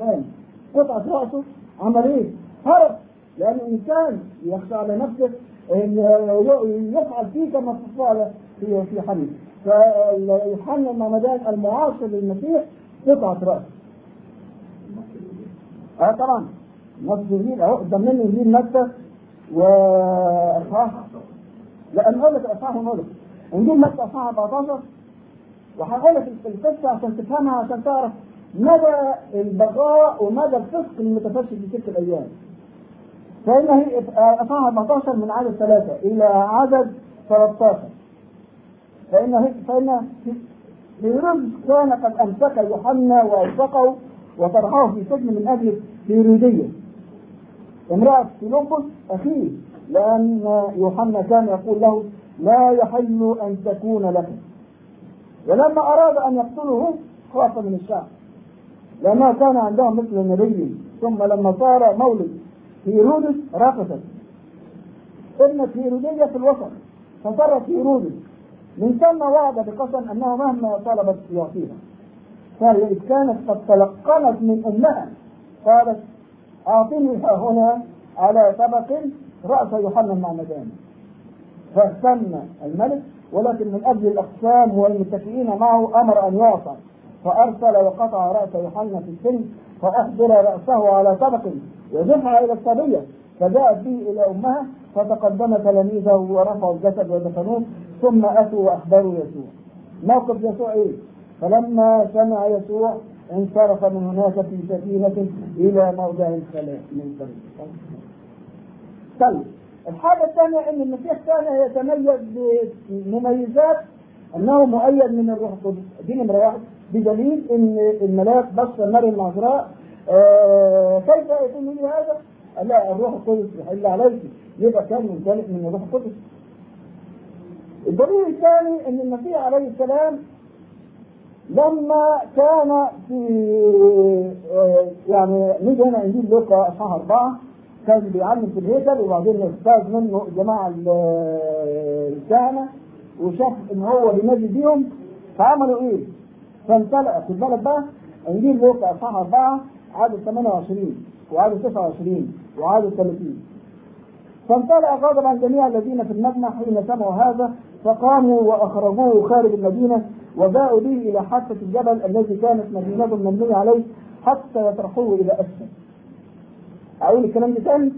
الثاني قطعة رأسه عمل إيه؟ هرب لأن الإنسان يخشى على نفسه أن يفعل فيه كما فعل في في حديث فيوحنا المعمدان المعاصر للمسيح قطعة رأس آه طبعا. نص انجيل أهو. قدام مني انجيل متى واصحاح لا أنا أقول لك اصحاح ونقول لك. انجيل متى اصحاح 14 وهقول لك القصة عشان تفهمها عشان تعرف مدى البغاء ومدى الفسق المتفشي في تلك الأيام. فإن هي أصحاح 14 من عدد ثلاثة إلى عدد 13 فإن هي فإن هيرودس كان قد أمسك يوحنا وأوثقه وطرحه في سجن من أجل هيرودية امرأة فيلبس أخيه لأن يوحنا كان يقول له لا يحل أن تكون لك. ولما أراد أن يقتله خاف من الشعب لأنه كان عندهم مثل النبي ثم لما صار مولد هيرودس رقصت. ابنة هيرودية في الوسط فصارت هيرودس. من ثم وعد بقسم أنه مهما طلبت يعطيها. فهي إذ كانت قد تلقنت من أمها قالت أعطني هنا على طبق رأس يوحنا المعمدان. فاهتم الملك ولكن من أجل الأقسام والمتكئين معه أمر أن يعطى. فأرسل وقطع رأس يوحنا في السن فأحضر رأسه على طبق ودفع إلى الصبية. فجاءت به إلى أمها فتقدم تلاميذه ورفعوا الجسد ودفنوه ثم أتوا وأخبروا يسوع. موقف يسوع إيه؟ فلما سمع يسوع انصرف من هناك في سفينة إلى موضع الخلاء من طريق طيب الحاجة الثانية أن المسيح كان يتميز بمميزات أنه مؤيد من الروح القدس. دي نمرة واحد. بدليل أن الملاك بشر مريم العذراء آه كيف يكون لي هذا؟ لا الروح القدس يحل عليك يبقى كان ممتلئ من الروح القدس الدليل الثاني إن المسيح عليه السلام لما كان في يعني نيجي هنا انجيل لوقا اصحاح أربعة كان بيعلم في الهيكل وبعدين أستاذ منه جماعة الكهنة وشاف إن هو بينادي بيهم فعملوا إيه؟ فامتلأ خد بالك بقى انجيل لوقا اصحاح أربعة عدد 28 وعدد 29 وعدد 30 فامتلأ غضبا جميع الذين في المجمع حين سمعوا هذا فقاموا وأخرجوه خارج المدينة وجاءوا به إلى حافة الجبل الذي كانت مدينة مبنية عليه حتى يطرحوه إلى أسفل. أقول الكلام ده تاني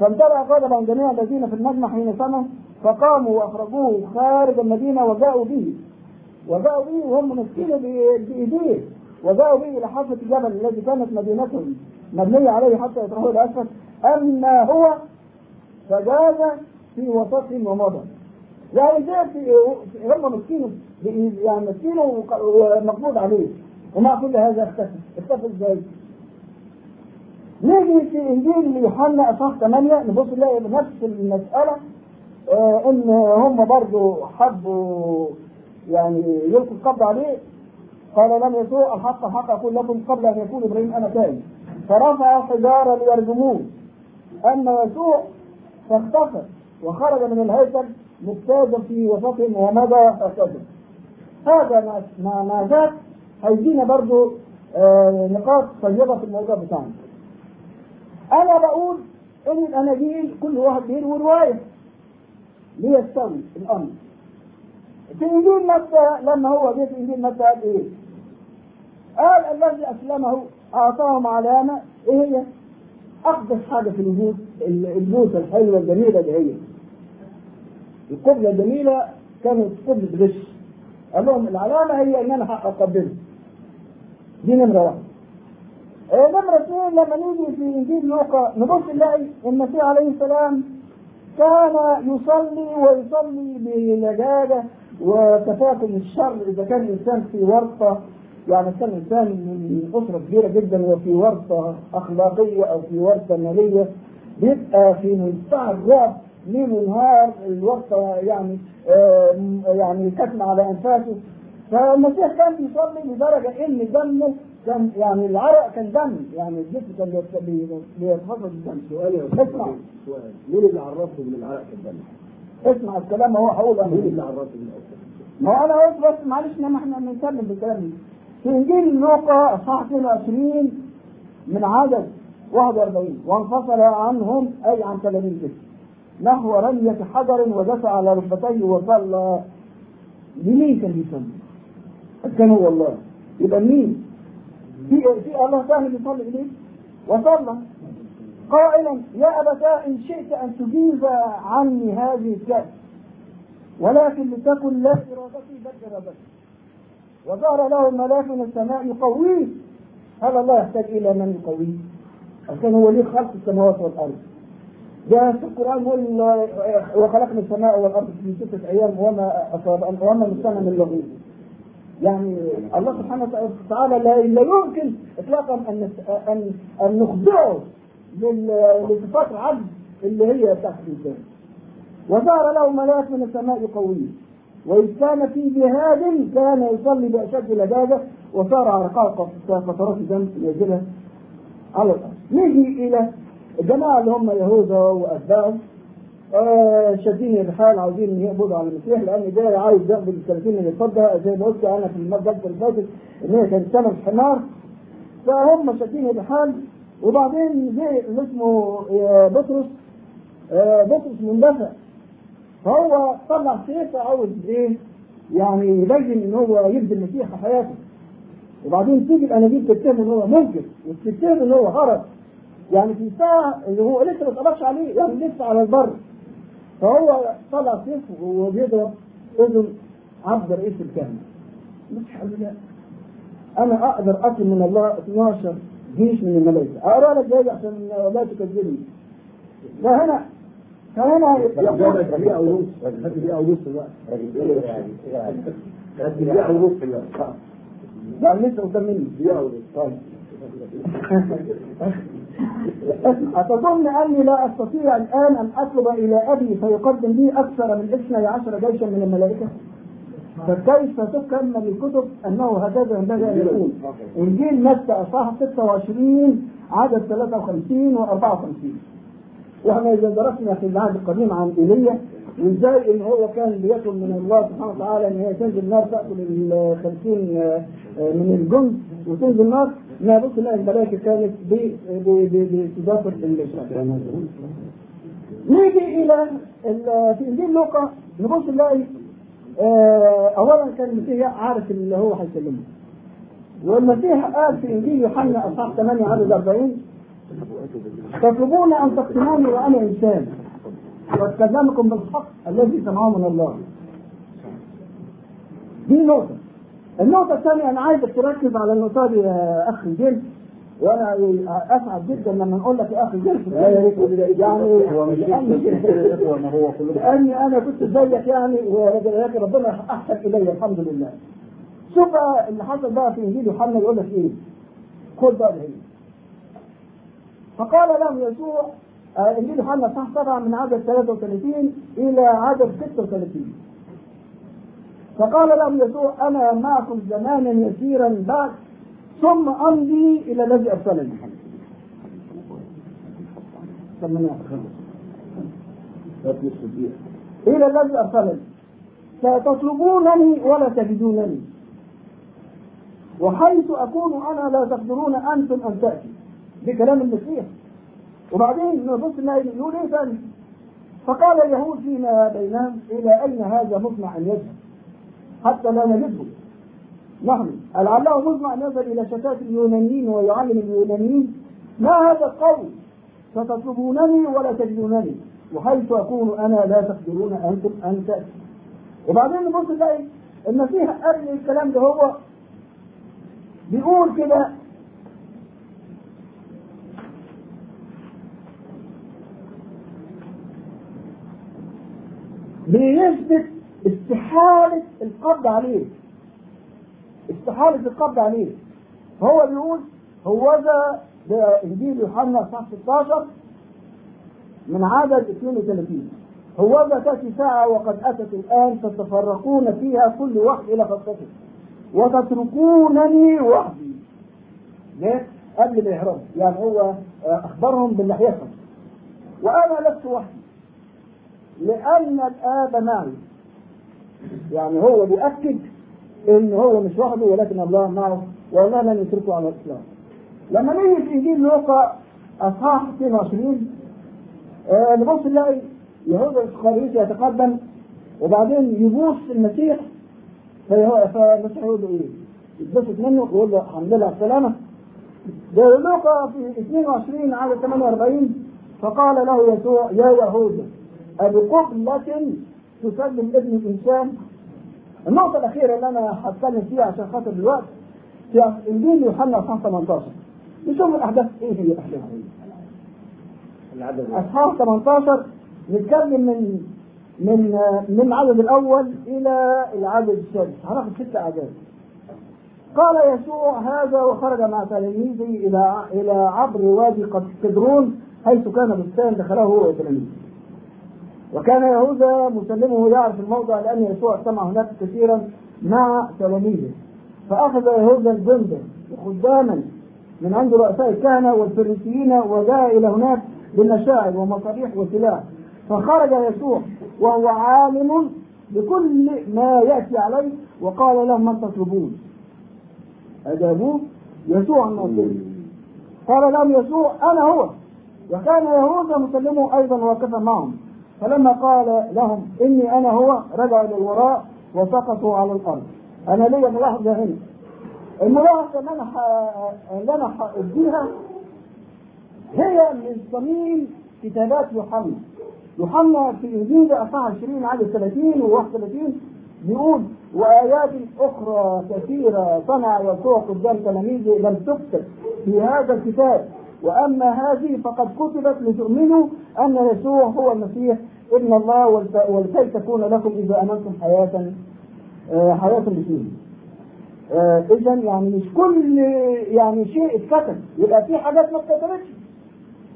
فامتلأ غضبا جميع الذين في المجمع حين سمعوا فقاموا وأخرجوه خارج المدينة وجاءوا به وجاءوا به وهم ماسكينه بايديه وجاءوا به إلى حافة الجبل الذي كانت مدينتهم مبنية عليه حتى يطرحوه إلى اسفل اما هو فجاز في وسطهم ومضى يعني زي هم مسكينه يعني مسكينه ومقبوض عليه ومع كل هذا اختفى اختفى إزاي؟ نيجي في إنجيل يوحنا أصحاح 8 نبص نلاقي نفس المسألة آه إن هم برضه حبوا يعني يلقوا القبض عليه قال لم يسوء الحق الحق أقول لكم قبل أن يكون إبراهيم أنا كائن فرفع حجارة ليرجموه. أما يسوع فاختفى وخرج من الهيكل مجتازا في وسطهم ومضى هكذا هذا ما ما ذاك هيدينا برضو آه نقاط طيبة في الموضوع بتاعنا. أنا بقول إن الأناجيل كل واحد بيروي روايه ليستوي الأمر؟ في متى لما هو جه في إنجيل متى قال إيه؟ قال الذي أسلمه أعطاهم علامة إيه هي؟ أقدس حاجة في الوجود البوسه الحلوة الجميلة اللي هي. القبلة الجميلة كانت قبلة غش. قال لهم العلامة هي إن أنا اقبله دي نمرة واحد آه نمرة اثنين لما نيجي في إنجيل لوقا نبص نلاقي المسيح عليه السلام كان يصلي ويصلي بلجاجة وتفاقم الشر إذا كان الإنسان في ورطة يعني كان إنسان من أسرة كبيرة جدا وفي ورطة أخلاقية أو في ورطة مالية بيبقى في منتهى الرعب ليل ونهار الورطة يعني آه يعني كتم على أنفاسه. فالمسيح كان بيصلي لدرجة إن دمه كان يعني العرق كان دم يعني الجسم كان بيتحفظ الدم. سؤال يا اسمع. سؤال. مين اللي عرفه من العرق الدم؟ اسمع الكلام ما هو هقول الأول؟ ما هو أنا قلت بس معلش لما إحنا بنتكلم بالكلام ده. في إنجيل لوقا اصحاح 22 من عدد 41 وانفصل عنهم أي عن تلاميذ جسم نحو رمية حجر ودفع على ركبتيه وصلى لمين كان بيصلي؟ كان هو الله يبقى مين؟ في في الله ثاني بيصلي إليه وصلى قائلا يا أبتاه إن شئت أن تجيز عني هذه الكأس ولكن لتكن لا إرادتي بل إرادتي. وظهر له ملاك من السماء يقويه. هل الله يحتاج إلى من يقويه؟ عشان هو ليه خلق السماوات والأرض. ده في القرآن وخلقنا السماء والأرض في ستة أيام وما أصاب وما مسنا من لغوب يعني الله سبحانه وتعالى لا, يمكن اطلاقا أن ان أن نخضعه لل- لصفات العبد اللي هي تحت الانسان وظهر له ملاك من السماء يقويه وإذ كان في جهاد كان يصلي بأشد لجاجة وصار عرقاء فترات دم يجرها على الأرض. نيجي إلى الجماعة اللي هم يهوذا وأتباعه آه شادين الحال عاوزين يقبضوا على المسيح لأن ده عاوز يقبض ال 30 اللي اتفضل زي ما قلت أنا في المجلس اللي فاتت إن هي كانت ثمن حمار. فهم شادين الحال وبعدين جه اللي اسمه آه، بطرس آه، بطرس مندفع. فهو طلع سيف عاوز إيه يعني يبين إن هو يبدي المسيح في حياته. وبعدين تيجي الاناجيل تتهم إن هو منكر وتتهم إن هو هرب يعني في ساعة اللي هو لسه ما اتقبضش عليه يعني لسه على البر. فهو طلع سيف وبيضرب أذن عبد رئيس الكهنة مش لا أنا أقدر اطلب من الله 12 جيش من الملائكة. اقرا لك جاي عشان لا تكذبني. فهنا فهنا يقول دقيقة ونص بقى خدت دقيقة ونص بقى لا لسه قدام مني. دقيقة ونص طيب. أتظن أني لا أستطيع الآن أن أطلب إلى أبي فيقدم لي أكثر من اثني عشر جيشا من الملائكة؟ فكيف تكمل الكتب أنه هكذا ينبغي أن يكون؟ إنجيل متى أصحاح 26 عدد 53 و 54 وإحنا إذا درسنا في العهد القديم عن إيليا وإزاي إن هو كان بيطلب من الله سبحانه وتعالى إن هي تنزل نار تأكل ال 50 من الجند وتنزل نار نبص نلاقي الملائكة كانت ب- ب- ب- بتدافر الشعب. نيجي إلى ال- في إنجيل لوقا نبص نلاقي آه، أولا كان المسيح عارف اللي هو هيكلمه والمسيح قال في إنجيل يوحنا أصحاح 8 عدد 40 تطلبون أن تقتلوني وأنا إنسان وأتكلمكم بالحق الذي سمعه من الله. دي نقطة. النقطة الثانية أنا عايزك تركز على النقطة دي يا أخي جيل وأنا أسعد جدا لما نقول لك يا أخي جيل لا يا ريت يعني هو مش لأني- ما هو كله لأني أنا كنت زيك يعني ولكن ربنا أحسن إلي الحمد لله. شوف بقى اللي حصل بقى في إنجيل يوحنا يقول لك إيه؟ خد بقى الهي. فقال لهم يسوع آه، إنجيل يوحنا صح سبعة من عدد 33 إلى عدد 36. فقال لهم يسوع أنا معكم زمانا يسيرا بعد ثم أمضي إلى الذي دقيقة إلى الذي أرسلني ستطلبونني ولا تجدونني. وحيث أكون أنا لا تقدرون أنتم أن تأتي. بكلام المسيح. وبعدين نبص يقول إيه ثاني؟ فقال اليهود فيما بينهم إلى أين هذا مطمع أن يذهب؟ حتى لا نجده. لعله مطمع أن يذهب إلى شتات اليونانيين ويعلم اليونانيين ما هذا القول. ستطلبونني ولا تجدونني. وحيث أكون أنا لا تقدرون أنتم أن تأتي. وبعدين نبص نلاقي المسيح لي الكلام ده هو بيقول كده. بيثبت استحالة القبض عليه. استحالة القبض عليه هو بيقول هو ده انجيل يوحنا صح 16 من عدد 32 هو ذا تأتي ساعة وقد أتت الآن تتفرقون فيها كل واحد إلى خطته. وتتركونني وحدي. ليه؟ قبل ما يهرب يعني هو أخبرهم باللي هيحصل وأنا لست وحدي. لأن الآب معي. يعني هو بيأكد إن هو مش وحده ولكن الله معه والله لن يتركه على الإطلاق لما نيجي في إنجيل لوقا أصحاح 22 آه، نبص نلاقي يهوذا الاسخريوطي يتقدم وبعدين يبوس المسيح فالمسيح يقول له إيه؟ يتبسط منه ويقول له الحمد لله على السلامة ده لوقا في 22 عدد 48 فقال له يسوع يا يهوذا أبقبلة تسلم ابن الإنسان النقطة الأخيرة اللي أنا هتكلم فيها عشان خاطر الوقت في إنجيل يوحنا أصحاح 18 نشوف الأحداث إيه هي الأحداث. أصحاح 18 نتكلم من من من العدد الأول إلى العدد السادس هناخد ست أعداد. قال يسوع هذا وخرج مع تلاميذه إلى إلى عبر وادي قد- قدرون حيث كان بستان دخله هو وتلاميذه. وكان يهوذا مسلمه يعرف الموضع لأن يسوع اجتمع هناك كثيرا مع تلاميذه فأخذ يهوذا الجندة وخداما من عند رؤساء الكهنة والفريسيين وجاء إلى هناك بالمشاعر ومصاريح وسلاح. فخرج يسوع وهو عالم بكل ما يأتي عليه وقال لهم من تطلبون؟ أجابوه يسوع الناصري قال لهم يسوع أنا هو. وكان يهوذا مسلمه أيضا واقفا معهم. فلما قال لهم إني أنا هو رجعوا إلى الوراء وسقطوا على الأرض. أنا ليا ملاحظة هنا. الملاحظة اللي أنا ح- اللي أنا هأديها هي من صميم كتابات يوحنا. يوحنا في إنجيل اصحاح 20 عدد 30 و 31 بيقول وآيات أخرى كثيرة صنع يسوع قدام تلاميذه لم تكتب في هذا الكتاب. وأما هذه فقد كتبت لتؤمنوا أن يسوع هو المسيح ابن الله ولكي تكون لكم إذا أمنتم حياة آه، حياة باسمه. إذا يعني مش كل يعني شيء اتكتب يبقى في حاجات ما اتكتبتش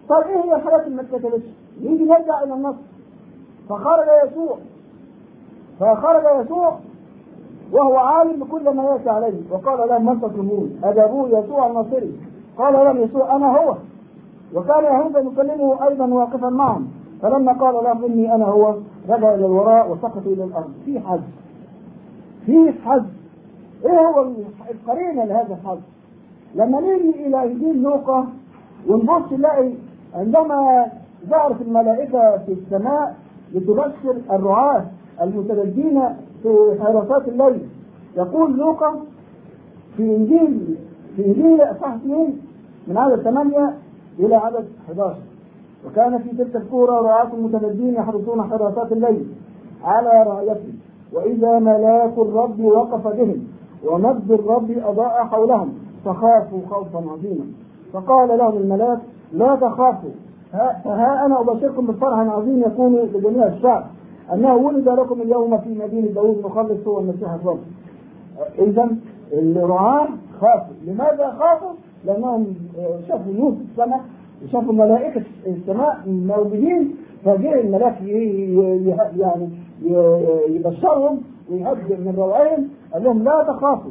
طيب إيه هي الحاجات اللي ما اتكتبتش؟ نيجي نرجع إلى النص فخرج يسوع فخرج يسوع وهو عالم بكل ما يأتي عليه وقال لهم من تطلبون؟ أجابوه يسوع الناصري قال لهم يسوع أنا هو وكان يهوذا يكلمه أيضا واقفا معهم. فلما قال لهم إني أنا هو رجع إلى الوراء وسقطوا إلى الأرض. في حد. في حد. إيه هو القرينه لهذا الحد؟ لما نيجي إلى إنجيل لوقا ونبص نلاقي عندما ظهرت الملائكة في السماء لتبشر الرعاة المتلذين في حراسات الليل. يقول لوقا في إنجيل في إنجيل أصحاح 2 من عدد 8 إلى عدد 11 وكان في تلك الكورة رعاة متلذين يحرسون حراسات الليل على رعيتهم وإذا ملاك الرب وقف بهم ومجد الرب أضاء حولهم فخافوا خوفا عظيما. فقال لهم الملاك لا تخافوا. ها- فها أنا أبشركم بفرح عظيم يكون لجميع الشعب. أنه ولد لكم اليوم في مدينة داود مخلص هو المسيح الرب. إذا الرعاة خافوا. لماذا خافوا؟ لأنهم شافوا نور السماء وشافوا ملائكة السماء موجودين فجاء الملاك يعني يبشرهم ويهدئ من روعهم قال لهم لا تخافوا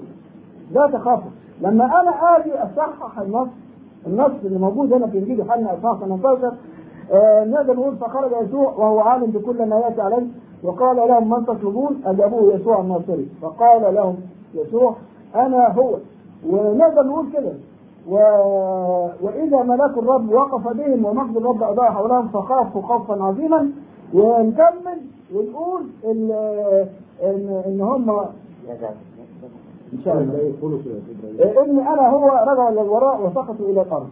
لا تخافوا. لما أنا آجي أصحح النص النص اللي موجود هنا في إنجيل يوحنا أصحاح 18 آه نقدر نقول فخرج يسوع وهو عالم بكل ما يأتي عليه وقال لهم من تطلبون؟ اجابوه يسوع الناصري. فقال لهم يسوع أنا هو. ونقدر نقول كده. و... وإذا ملاك الرب وقف بهم ومجد الرب اضاء حولهم فخافوا خوفا عظيما. ونكمل ونقول ان ان, إن هم إن شاء الله ان أنا هو رجع للوراء وسقطوا إلى الأرض.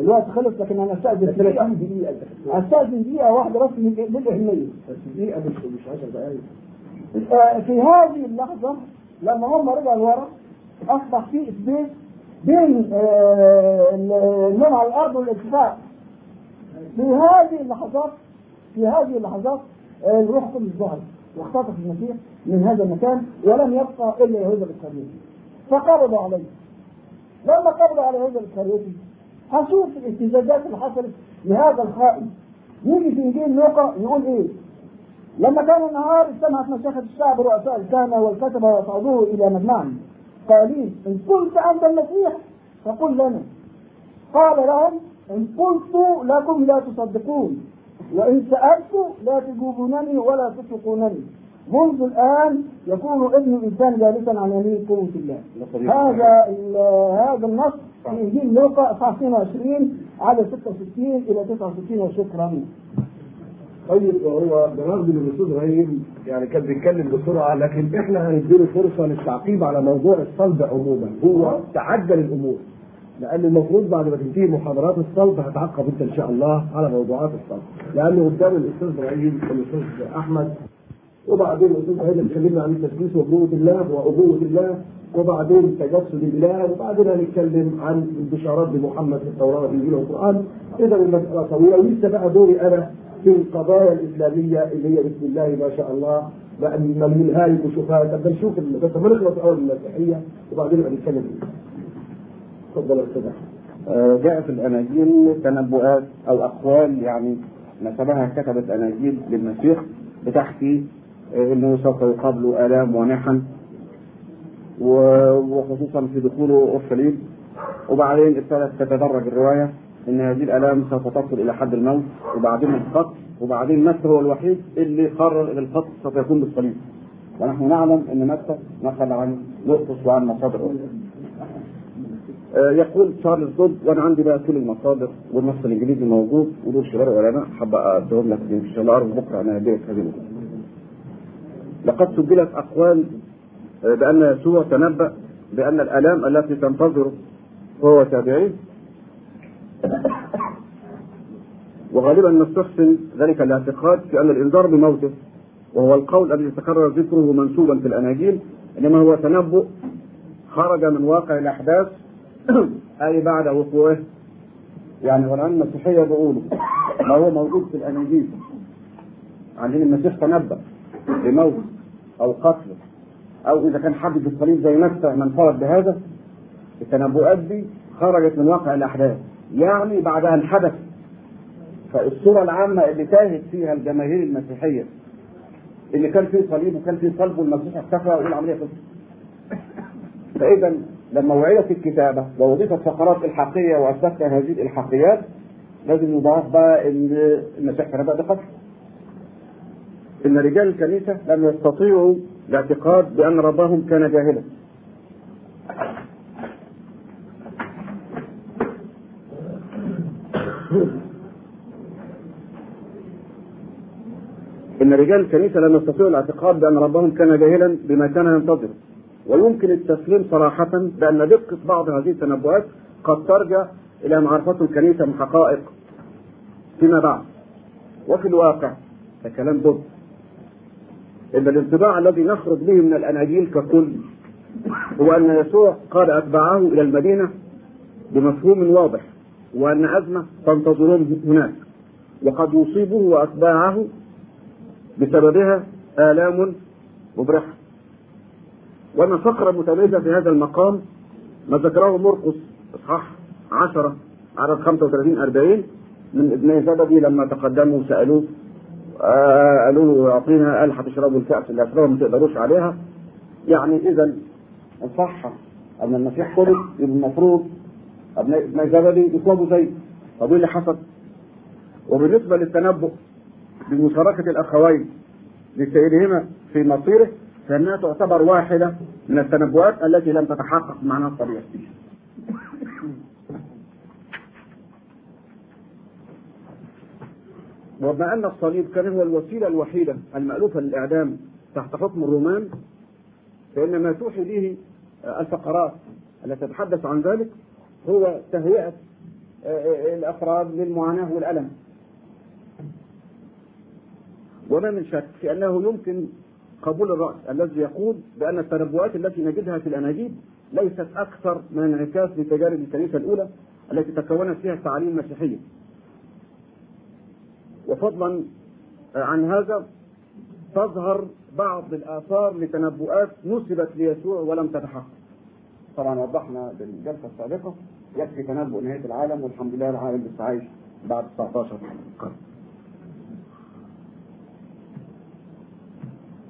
الوقت خلص لكن أنا أستأذن دقيقة 30 دقيقة. انت خدتها. أستأذن دقيقة واحدة بس من- للإهمية. بس دقيقة مش مش 10 دقايق. آه، في هذه اللحظة لما هم رجعوا لورا أصبح في سبيس بين آه، النوم على الأرض والارتفاع في هذه اللحظات في هذه اللحظات آه، الروح القدس ظهر واختطف المسيح من هذا المكان ولم يبقى إلا يهوذا الإسكريوطي فقبضوا عليه. لما قبضوا على يهوذا الإسكريوطي هشوف الاهتزازات اللي حصلت لهذا الخائن. يجي في إنجيل لوقا يقول إيه؟ لما كان النهار اجتمعت مشايخ الشعب رؤساء الكهنة والكتبة وصعدوه إلى مجمعهم. قائلين إن قلت أنت المسيح فقل لنا. قال لهم إن قلت لكم لا تصدقون. وإن سألت لا تجوبونني ولا تطلقونني منذ الآن يكون ابن الإنسان جالسا على يمين قوة الله. هذا هذا النص في إنجيل لوقا إصحاح 22 عدد 66 إلى 69 وشكرا. طيب هو برغم ان الاستاذ إبراهيم يعني كان بيتكلم بسرعة لكن إحنا هنديله فرصة للتعقيب على موضوع الصلب عموما. هو تعجل الأمور لأن المفروض بعد ما تنتهي محاضرات الصلب هتعقب أنت إن شاء الله على موضوعات الصلب. لأنه قدام الأستاذ إبراهيم والأستاذ أحمد وبعدين الأستاذ إبراهيم اتكلمنا عن التسليس وابوه الله وابوه الله وبعدين تجسد الله وبعدين هنتكلم عن البشارات بمحمد في التوراة والإنجيل والقرآن. اذا المسألة طويلة ولسه بقى دوري أنا في القضايا الإسلامية اللي هي بسم الله ما شاء الله بقى من الهاي وشوفها طب نشوف بس ما نخلص أول المسيحية وبعدين نبقى نتكلم. يا أستاذ. آه، جاء في الأناجيل تنبؤات أو أقوال يعني نسبها كتبت أناجيل للمسيح بتحكي آه، إنه سوف يقابله آلام ونحن وخصوصا في دخوله أورشليم. وبعدين ابتدت تتدرج الرواية. إن هذه الألام سوف تصل إلى حد الموت وبعدين القتل وبعدين متى هو الوحيد اللي قرر إن القتل سوف يكون بالصليب ونحن نعلم إن متى نقل عن مرقس وعن مصادر أخرى. آه، يقول تشارلز دود وأنا عندي بقى كل المصادر والنص الإنجليزي موجود ودول شباب العلماء حابة اديهم لك إن شاء الله بكرة أنا هديك هذه. لقد سجلت أقوال آه، بأن يسوع تنبأ بأن الألام التي تنتظره هو تابعيه وغالبا نستحسن ذلك الاعتقاد في أن الإنذار بموته وهو القول الذي تكرر ذكره منسوبا في الأناجيل إنما هو تنبؤ خرج من واقع الأحداث أي بعد وقوعه. يعني والآن المسيحية بيقولوا ما هو موجود في الأناجيل. عن ان المسيح تنبأ بموت أو قتل أو إذا كان حد في الصليب زي متى من فرد بهذا التنبؤات دي خرجت من واقع الأحداث. يعني بعد أن حدث. فالصورة العامة اللي تاهت فيها الجماهير المسيحية اللي كان فيه صليب وكان فيه صلب والمسيح اختفى والعملية خلصت فإذا لما وعيت الكتابة ووظيفة فقرات الحقيه واثبتت هذه الإلحاقيات لازم يضاف بقى إن المسيح تنبأ بقتل إن رجال الكنيسة لم يستطيعوا الاعتقاد بأن ربهم كان جاهلا. إن رجال الكنيسه لم يستطيعوا الاعتقاد بأن ربهم كان جاهلا بما كان ينتظر. ويمكن التسليم صراحة بأن دقة بعض هذه التنبؤات قد ترجع إلى معرفة الكنيسة من حقائق. فيما بعد وفي الواقع ده كلام ضد إن الانطباع الذي نخرج به من الأناجيل ككل هو أن يسوع قاد أتباعه إلى المدينة بمفهوم واضح وأن أزمة تنتظرهم هناك وقد يصيبه وأتباعه بسببها آلام مبرحة وأن فقرة متميزة في هذا المقام ما ذكره مرقس إصحاح 10 عدد 35 40 من ابني زبدي لما تقدموا سألوه قالوا له أعطينا قال هتشربوا الكأس اللي أشربها ما تقدروش عليها يعني إذا صح أن المسيح يبقى المفروض أبناء ابني زبدي يطلبوا زيه طب إيه اللي حصل؟ وبالنسبة للتنبؤ بمشاركة الأخوين لسيدهما في مصيره فإنها تعتبر واحدة من التنبؤات التي لم تتحقق معناها الطبيعي. وبما أن الصليب كان هو الوسيلة الوحيدة المألوفة للإعدام تحت حكم الرومان فإن ما توحي به الفقرات التي تتحدث عن ذلك هو تهيئة الأفراد للمعاناة والألم وما من شك في انه يمكن قبول الرأس الذي يقول بأن التنبؤات التي نجدها في الاناجيل ليست أكثر من انعكاس لتجارب الكنيسه الأولى التي تكونت فيها التعاليم المسيحية. وفضلا عن هذا تظهر بعض الآثار لتنبؤات نسبت ليسوع ولم تتحقق. طبعا وضحنا بالجلسة السابقة يكفي تنبؤ نهاية العالم والحمد لله العالم لسه عايش بعد 19 قرن.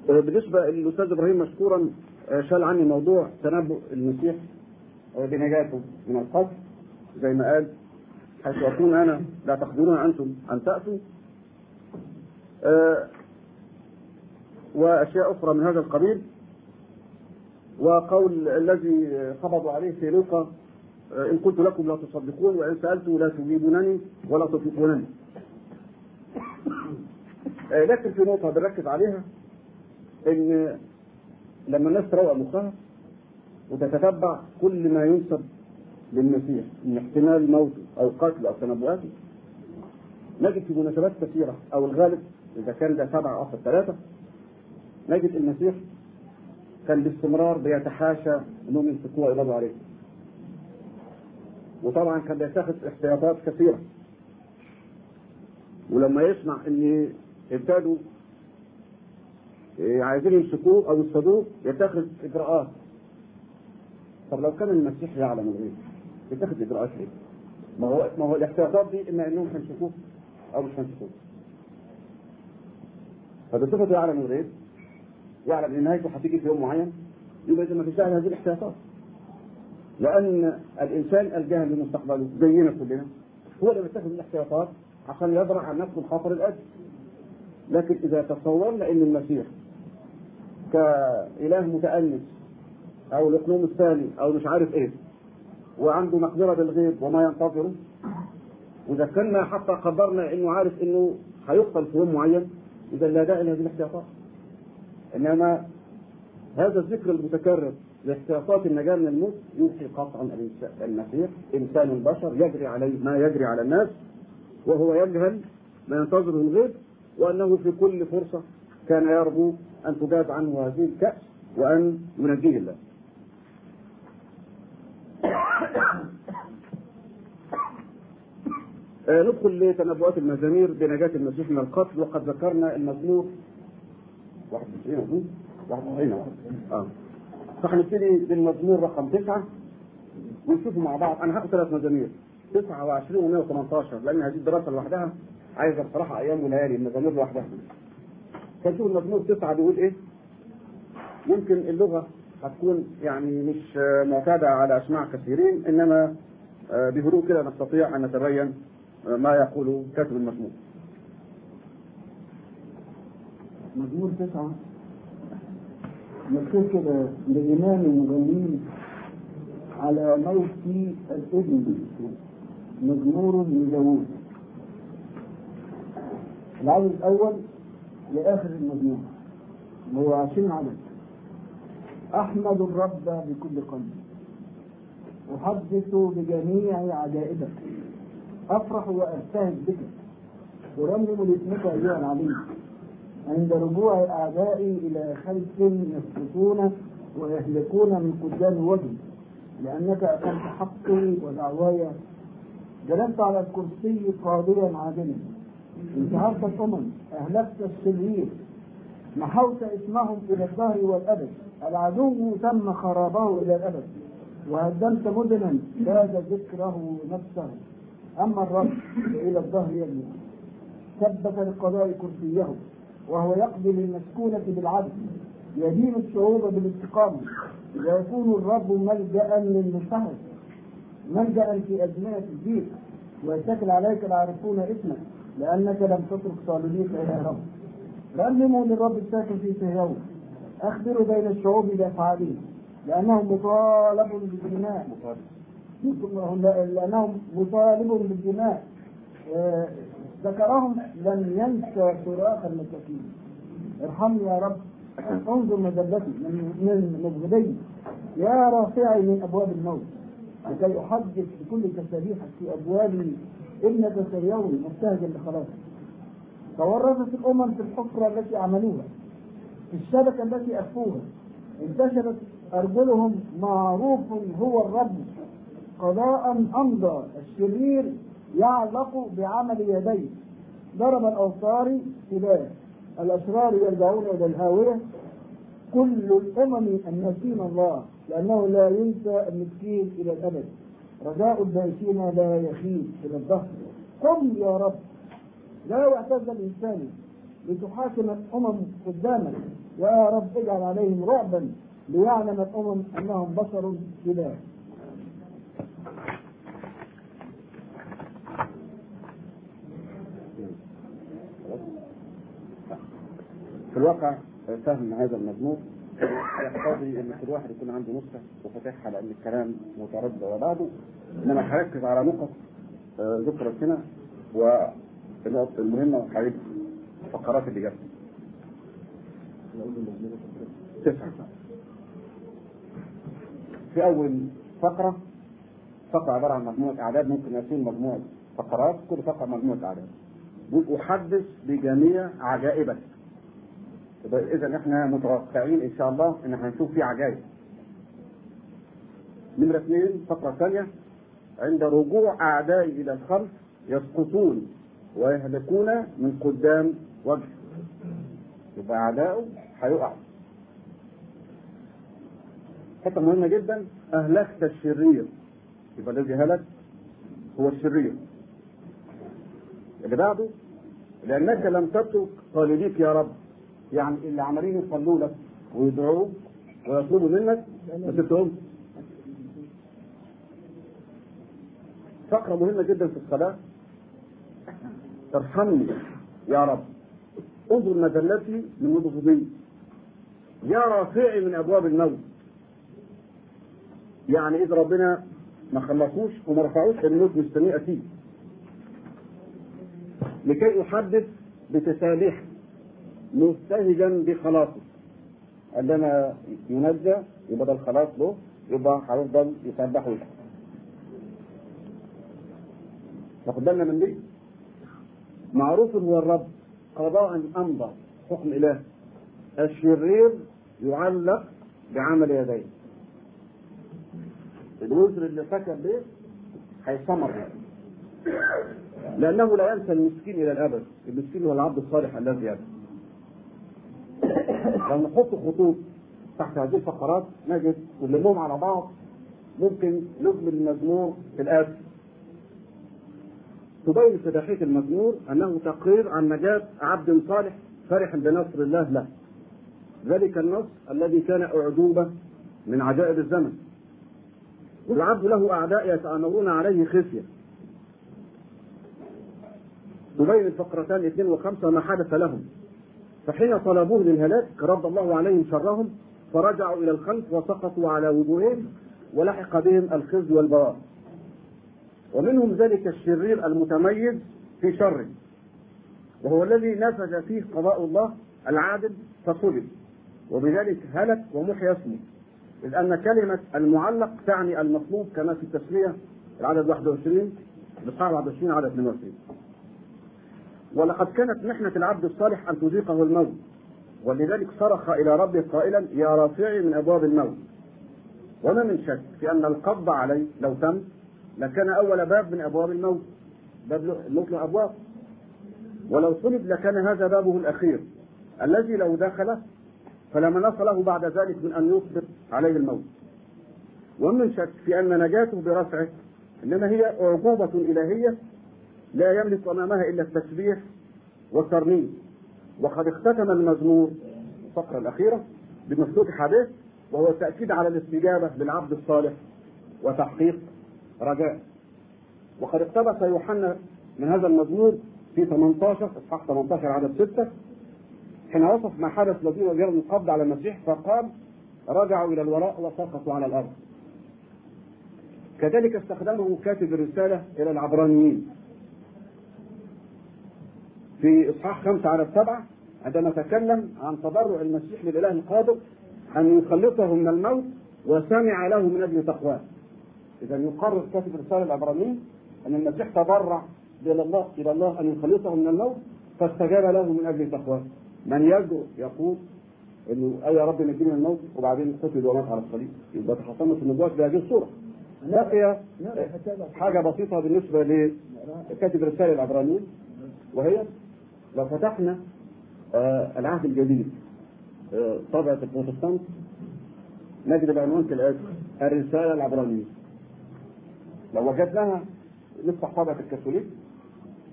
بالنسبة للأستاذ إبراهيم مشكورا شال عني موضوع تنبؤ المسيح بنجاته من القتل زي ما قال حيث أكون أنا لا تقدرون أنتم أن تأتوا. وأشياء أخرى من هذا القبيل. وقول الذي قبضوا عليه في لوقا إن قلت لكم لا تصدقون وإن سالت لا تجيبونني ولا تطيقونني. لكن في نقطة بنركز عليها. إن لما الناس تروق مخها وتتتبع كل ما ينسب للمسيح من احتمال موته أو قتله أو تنبؤاته نجد في مناسبات كثيرة أو الغالب إذا كان ده سبعة أو ثلاثة نجد المسيح كان باستمرار بيتحاشى أنهم يمسكوه ويقبضوا عليه. وطبعا كان بيتخذ احتياطات كثيرة. ولما يسمع إن ابتدوا عايزين يمسكوه أو يصطادوه يتخذ إجراءات. طب لو كان المسيح يعلم الغيب يتخذ إجراءات ليه؟ ما هو ما هو الاحتياطات دي إما إنهم هيمسكوه أو مش هيمسكوه. فبصفته يعلم الغيب يعلم إن نهايته هتيجي في يوم معين يبقى إذا ما فيش هذه الاحتياطات. لأن الإنسان الجاهل بمستقبله زينا كلنا هو اللي بيتخذ الاحتياطات عشان يدرع عن نفسه الخطر الادنى. لكن إذا تصورنا إن المسيح كإله متأنس أو الاقلوم الثاني أو مش عارف إيه وعنده مقدرة بالغيب وما ينتظره واذا كنا حتى قدرنا إنه عارف إنه هيقتل في يوم معين إذا لا داعي لهذه الاحتياطات. إنما هذا الذكر المتكرر لاحتياطات النجاة من الموت يوحي قطعا المسيح إنسان بشر يجري عليه ما يجري على الناس وهو يجهل ما ينتظره الغيب وأنه في كل فرصة كان يرجو أن تجاب عنه هذه الكاس وأن ينجيه الله. آه ندخل لتنبؤات المزامير بنجاة المسيح من القتل وقد ذكرنا المزمور 91 أظن 91 آه. فهنبتدي بالمزمور رقم 9 ونشوفه مع بعض. أنا هاخد ثلاث مزامير 29 و 118 لأن هذه الدراسة لوحدها عايزة بصراحة أيام وليالي المزامير لوحدها. فنشوف المزمور 9 بيقول إيه؟ يمكن اللغة هتكون يعني مش معتادة على أسماع كثيرين إنما بهدوء كده نستطيع أن نتبين ما يقول كاتب المزمور مزمور تسعة؟ مكتوب كده لإمام المغنين على موت الإبن. مزمور لداوود العدد الأول لآخر المزمور وهو عشرين عدد. أحمد الرب بكل قلبي أحدث بجميع عجائبك. أفرح وأبتهج بك. أرنم لاسمك أيها العليم. عند رجوع أعدائي إلى خلف يسقطون ويهلكون من قدام وجهي لأنك أقمت حقي ودعواي. جلست على الكرسي قادرا عادلا. انتهرت الأمم أهلكت الشرير محوت اسمهم إلى الدهر والأبد العدو تم خرابه إلى الأبد وهدمت مدنا زاد ذكره نفسه أما الرب فإلى الظهر يجلس ثبت للقضاء كرسيه وهو يقضي للمسكونة بالعدل يدين الشعوب بالاستقامة ويكون الرب ملجأ للمستهد ملجأ في أزمنة الضيق ويتكل عليك العارفون اسمك لأنك لم تترك صالحيك يا رب رنموا للرب الساكن في صهيون أخبروا بين الشعوب بأفعالهم لأنهم مطالب بالدماء لأنهم مطالب بالدماء ذكرهم لم ينسى صراخ المساكين ارحمني يا رب. انظر مذلتي من من مذهبي يا رافعي من أبواب الموت. لكي أحدث بكل تسابيحك في ابواب ابنة صهيون مبتهجا لخلاصك تورطت الأمم في الحفرة التي عملوها في الشبكة التي أخفوها. انتشرت أرجلهم معروف هو الرب. قضاء أمضى الشرير يعلق بعمل يديه. ضرب الأوصار سباه الأشرار يرجعون إلى الهاوية. كل الأمم الناسين الله لأنه لا ينسى المسكين إلى الأبد. رجاء البائسين لا يخيب إلى الظهر. قم يا رب. لا يعتز الإنسان لتحاكم الأمم قدامك يا رب اجعل عليهم رعبا ليعلم الأمم أنهم بشر اله في الواقع فهم هذا المضمون. يقتضي إن كل واحد يكون عنده نسخة وفاتحها لأن الكلام متردد ورا بعضه. إنما هركز على نقط آه، ذكرت هنا والنقط المهمة وهعيد الفقرات اللي تسعة. في أول فقرة فقرة عبارة عن مجموعة أعداد ممكن يكون مجموعة فقرات كل فقرة مجموعة أعداد. احدث بجميع عجائبك. اذا إحنا متوقعين إن شاء الله إن هنشوف في عجائب. نمرة اثنين فقرة ثانية عند رجوع أعدائي إلى الخلف يسقطون ويهلكون من قدام وجهه يبقى أعداؤه هيقع. حتة مهمة جدا أهلكت الشرير. يبقى الذي هلك هو الشرير. اللي بعده لأنك لم تترك طالبيك يا رب. يعني اللي عمالين يصلوا لك ويدعوك ويطلبوا منك ما تبتهم فقرة مهمة جدا في الصلاة. ارحمني يا رب. انظر مذلتي من مضغوطي يا رافعي من أبواب الموت. يعني اذا ربنا ما خلصوش وما رفعوش الموت مستنيه أكيد لكي أحدث بتسامح مبتهجا بخلاصه. عندما ينجى يبقى ده الخلاص له يبقى هيفضل يسبح ويسبح تاخد بالنا من دي؟ معروف هو الرب قضاء أمضى حكم إله. الشرير يعلق بعمل يديه. الوزر اللي سكن به هيثمر. لأنه لا ينسى المسكين إلى الأبد. المسكين هو العبد الصالح الذي يدعو لو نحط خطوط تحت هذه الفقرات نجد ونلمهم على بعض ممكن نكمل المزمور في الآتي. تبين فداحية المزمور أنه تقرير عن نجاة عبد صالح فرح بنصر الله له. ذلك النصر الذي كان أعجوبة من عجائب الزمن. والعبد له أعداء يتآمرون عليه خفية. تبين الفقرتان اثنين وخمسة ما حدث لهم. فحين طلبوه للهلاك رد الله عليهم شرهم فرجعوا إلى الخلف وسقطوا على وجوههم ولحق بهم الخزي والبوار ومنهم ذلك الشرير المتميز في شره وهو الذي نفذ فيه قضاء الله العادل فصلب وبذلك هلك ومحي اسمه. إذ أن كلمة المعلق تعني المطلوب كما في التسمية العدد 21 بصحة 21 عدد 22 ولقد كانت محنة العبد الصالح أن تذيقه الموت. ولذلك صرخ إلى ربه قائلا يا رافعي من أبواب الموت. وما من شك في أن القبض عليه لو تم لكان أول باب من أبواب الموت باب الموت له أبواب ولو صلب لكان هذا بابه الأخير. الذي لو دخله فلا مناص له بعد ذلك من أن يصبر عليه الموت. ومن شك في أن نجاته برفعه إنما هي عقوبة إلهية لا يملك أمامها إلا التسبيح والترنيم. وقد اختتم المزمور الفقرة الأخيرة بمفتوح به وهو التأكيد على الاستجابة للعبد الصالح وتحقيق رجاء. وقد اقتبس يوحنا من هذا المزمور في 18 إصحاح 18 عدد 6 حين وصف ما حدث الذين جروا القبض على المسيح فقال رجعوا إلى الوراء وسقطوا على الأرض. كذلك استخدمه كاتب الرسالة إلى العبرانيين. في إصحاح خمسة على السبعة عندما تكلم عن تضرع المسيح للإله القادر أن يخلصه من الموت وسمع له من أجل تقواه. اذا يقرر كاتب رساله العبرانيين أن المسيح تضرع إلى الله إلى الله أن يخلصه من الموت فاستجاب له من أجل تقواه. من يجرؤ يقول إنه أي يا رب نجيني من الموت وبعدين قتل ومات على الصليب يبقى تحطمت النبوات بهذه الصورة. بقي حاجة بسيطة بالنسبة لكاتب رساله العبرانيين وهي لو فتحنا آه العهد الجديد آه طبعة البروتستانت نجد العنوان كالآتي الرسالة العبرانية. لو وجدناها نفتح طبعة الكاثوليك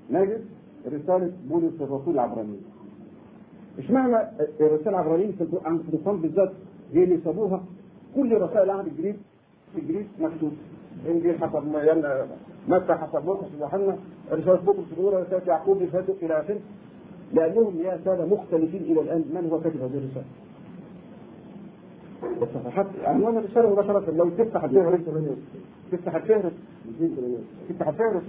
نجد رسالة بولس الرسول العبرانية. اشمعنى الرسالة العبرانية في البروتستانت بالذات؟ هي اللي سابوها كل رسائل العهد الجديد في الجديد مكتوب. انجيل حسب متى حسب مرقس يوحنا رسالة بطرس الأولى رسالة يعقوب رسالة إلى آخره. لأنهم يا سادة مختلفين إلى الآن من هو كاتب هذه الرسالة. الصفحات عنوان الرسالة مباشرة. لو تفتح الفهرس تفتح الفهرس تفتح الفهرس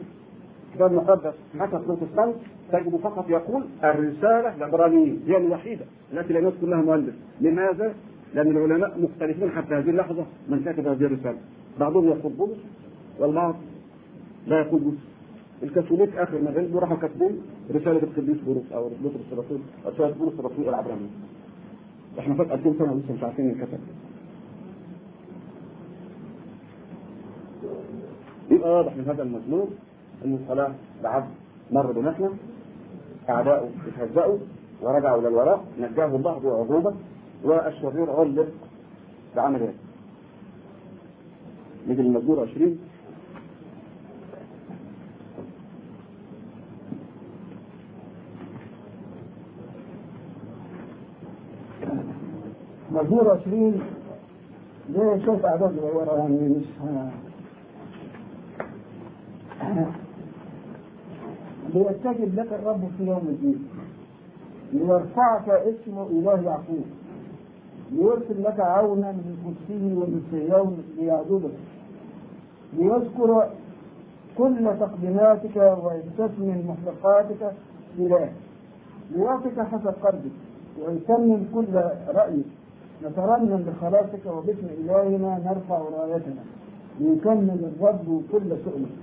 الكتاب المقدس. حسب بروتستانت تجد فقط يقول الرسالة العبرانيه هي الوحيدة التي لم يذكر لها مؤلف. لماذا؟ لأن العلماء مختلفين حتى هذه اللحظة من كتب هذه الرسالة. بعضهم يقول بولس والبعض لا يقول بولس الكاثوليك آخر ما بينهم راحوا كاتبين رسالة القديس بولس أو بطرس الرسول رسالة بولس الرسول العبراني. إحنا فات 2000 سنة ولسه مش عارفين الكتاب يبقى واضح من هذا المزمور إن الصلاة بعد مر بمحنه اعداؤه اتهزأوا ورجعوا إلى الوراء نجاه الله بعقوبة والشرير علق بعمل نيجي للمزمور 20 مزمور 20 ده شوف أعداد صغيرة يعني مش ليستجب لك الرب في يوم الدين. ليرفعك اسم إله يعقوب. ليرسل لك عونا من قدسه ومن صهيون ليعبدك ليذكر كل تقديماتك ويستثمن محرقاتك إله ليعطيك حسب قلبك ويتمم كل رأيك. نترنم بخلاصك وباسم إلهنا نرفع رايتنا. ليكمل الرب كل سؤلك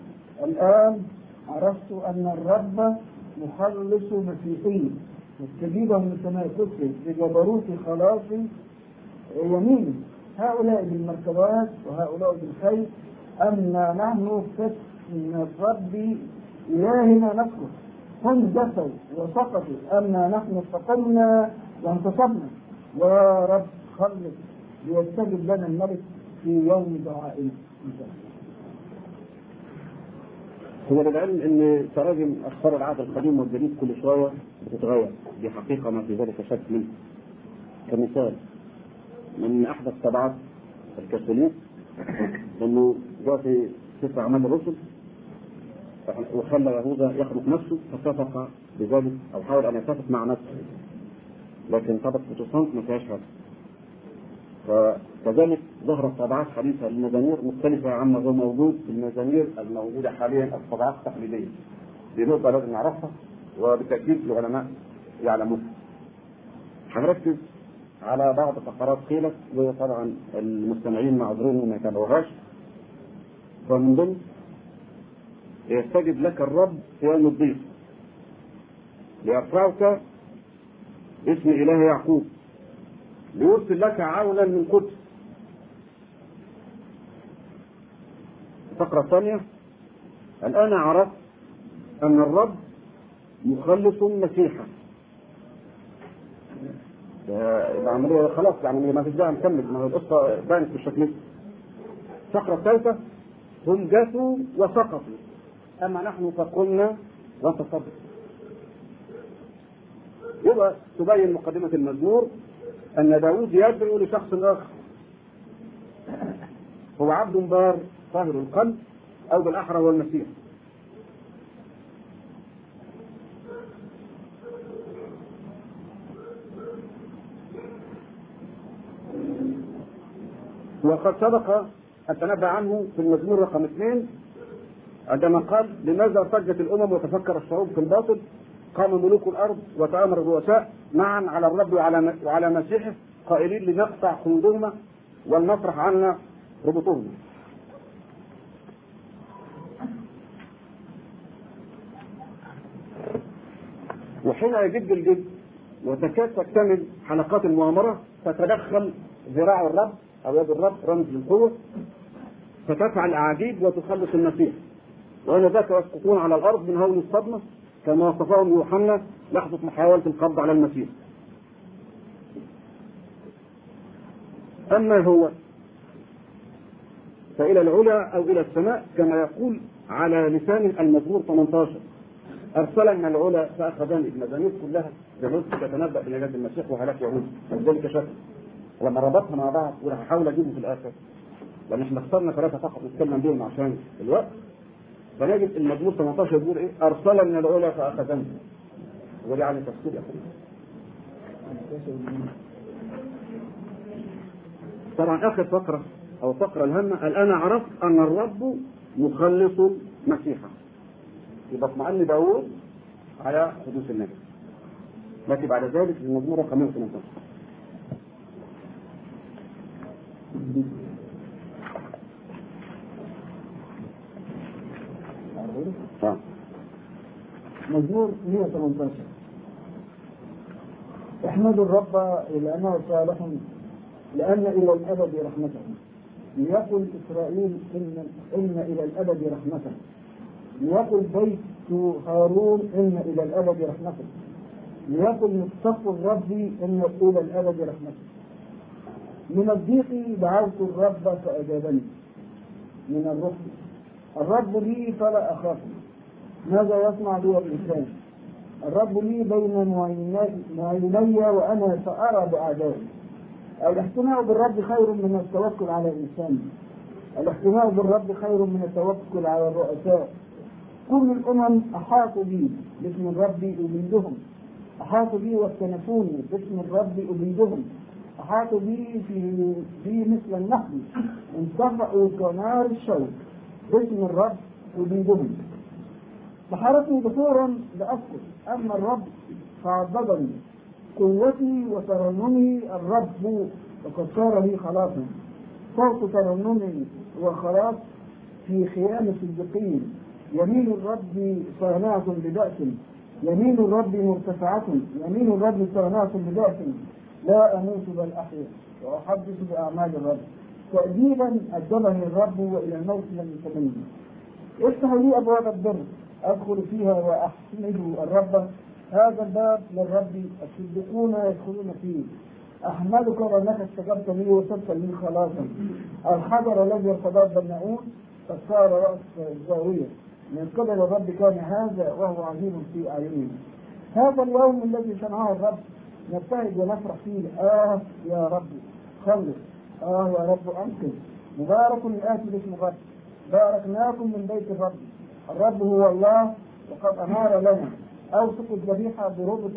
الآن عرفت أن الرب مخلص مسيحي. مستجيبا من قدسه بجبروت خلاصي يمينه هؤلاء بالمركبات وهؤلاء بالخير. أما نحن فاسم الرب إلهنا نذكر هم جثوا وسقطوا أما نحن استقمنا وانتصبنا يا رب خلص ليستجب لنا الملك في يوم دعائنا هو للعلم إن تراجم أخبار العهد القديم والجديد كل شوية بتتغير. دي حقيقة ما في ذلك شك منه. كمثال من احدث طبعات الكاثوليك انه جاء في سفر اعمال الرسل وخلى يهوذا يخلق نفسه فاتفق بذلك أو حاول أن يتفق مع نفسه. لكن طبعة بروتستانت ما فيهاش هذا. فكذلك ظهرت طبعات حديثة للمزامير مختلفة عما هو موجود في المزامير الموجودة حاليا الطبعات التقليدية. دي نقطة لازم نعرفها وبالتأكيد العلماء يعلموها. هنركز على بعض فقرات قيلت وطبعا المستمعين معذورين ما يتابعوهاش. فمن ضمن يستجب لك الرب في يوم الضيق ليرفعك اسم إله يعقوب ليرسل لك عونا من قدس. الفقرة الثانية الآن عرفت أن الرب مخلص مسيحا. العملية خلاص يعني ما فيش داعي نكمل ما هي القصة بانت بالشكل ده. الفقرة الثالثة هم جاثوا وسقطوا. أما نحن فقلنا وانتصرنا يبقى تبين مقدمة المزمور. أن داود يدعو لشخص آخر. هو عبد بار طاهر القلب أو بالأحرى هو المسيح وقد سبق أن تنبأ عنه في المزمور رقم اثنين عندما قال لماذا ارتجت الأمم وتفكر الشعوب في الباطل؟ قام ملوك الأرض وتآمر الرؤساء معا على الرب وعلى وعلى مسيحه قائلين لنقطع خيولهما ولنطرح عنا ربطهما. وحين يجد الجد وتكاد تكتمل حلقات المؤامرة تتدخل ذراع الرب أو يد الرب رمز للقوة فتفعل اعاجيب وتخلص المسيح وانذاك يسقطون على الأرض من هول الصدمة كما وصفهم يوحنا لحظة محاولة القبض على المسيح. أما هو فإلى العلا أو إلى السماء كما يقول على لسان المزمور 18 أرسلنا العلا فأخذني المزامير كلها. جهود تتنبأ بنجاة المسيح وهلاك يهود ولذلك شكل لما ربطها مع بعض وراح أحاول أجيبه في الآخر. لأن إحنا اخترنا ثلاثة فقط نتكلم بهم عشان الوقت. فنجد المزمور 18 بيقول إيه؟ ارسلني العلا فأخذني. ده يعني تفسير يا اخوان طبعا اخر فقرة أو فقرة الهامه قال أنا عرفت أن الرب مخلص مسيحا يبقى اطمئن داوود على حدوث النبي. لكن بعد ذلك المزمور 18 مزمور 118 احمدوا الرب لأنه صالح لأن إلى الأبد رحمته. ليقل إسرائيل إن, إن إلى الأبد رحمته. ليقل بيت هارون إن إلى الأبد رحمته. ليقل مصطفى الرب إن إلى الأبد رحمته. من الضيق دعوت الرب فأجابني. من الرحمة الرب لي فلا أخاف. ماذا يصنع بي الإنسان؟ الرب لي بين معيني وأنا سأرى بأعدائي. الاحتماء بالرب خير من التوكل على الإنسان. الاحتماء بالرب خير من التوكل على الرؤساء. كل الأمم أحاطوا بي باسم الرب أبيدهم أحاطوا بي واكتنفوني باسم الرب أبيدهم أحاطوا بي في في مثل النحل. انتفعوا كنار الشوك باسم الرب أبيدهم سحرتني دثورا لأسقط أما الرب فعضدني. قوتي وترنمي الرب وقد صار لي خلاصا. صوت ترنم وخلاص في خيام الصديقين. يمين الرب صانعة ببأس يمين الرب مرتفعة. يمين الرب صانعة ببأس لا أموت بل أحيا. وأحدث بأعمال الرب. تأديبا أدبني الرب وإلى الموت لم يسلمني افتحوا لي أبواب البر أدخل فيها وأحمد الرب. هذا الباب للرب الصديقون يدخلون فيه. أحمدك لأنك استجبت لي وصرت لي خلاصا. الحجر الذي بالنعون قد صار رأس الزاوية. من قبل الرب كان هذا وهو عظيم في أعينهم هذا اليوم الذي صنعه الرب. نبتهج ونفرح فيه. آه يا رب خلص آه يا رب أنقذ مبارك الآتي باسم الرب باركناكم من بيت الرب. الرب هو الله وقد أنار لنا. أوثق الذبيحة بربط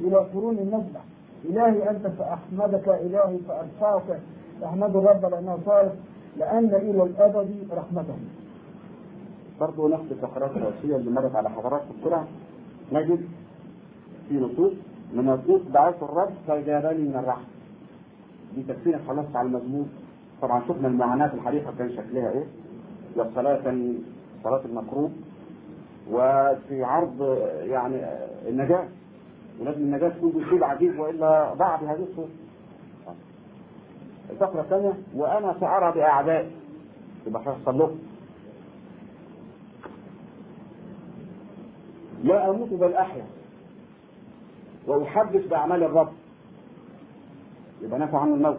إلى قرون المذبح إلهي أنت فأحمدك. إلهي فأرفعك. أحمد الرب لأنه صالح. لأن إلى الأبد رحمته. برضه نفس الفقرات الرئيسية اللي مرت على حضراتكم بسرعة نجد في نصوص من النصوص دعوت الرب فجابني من الرحمة. دي تكفينا خلاص على المزمور طبعا شفنا المعاناة الحديثة كان شكلها إيه؟ والصلاة كان صلاة المكروه وفي عرض يعني النجاة. ولازم النجاة تكون بأسلوب عجيب وإلا ضاع بهذه الصورة. الفقرة الثانية وأنا سأرى بأعدائي يبقى هيحصل لهم لا أموت بل أحيا. وأحدث بأعمال الرب. يبقى نفع عن الموت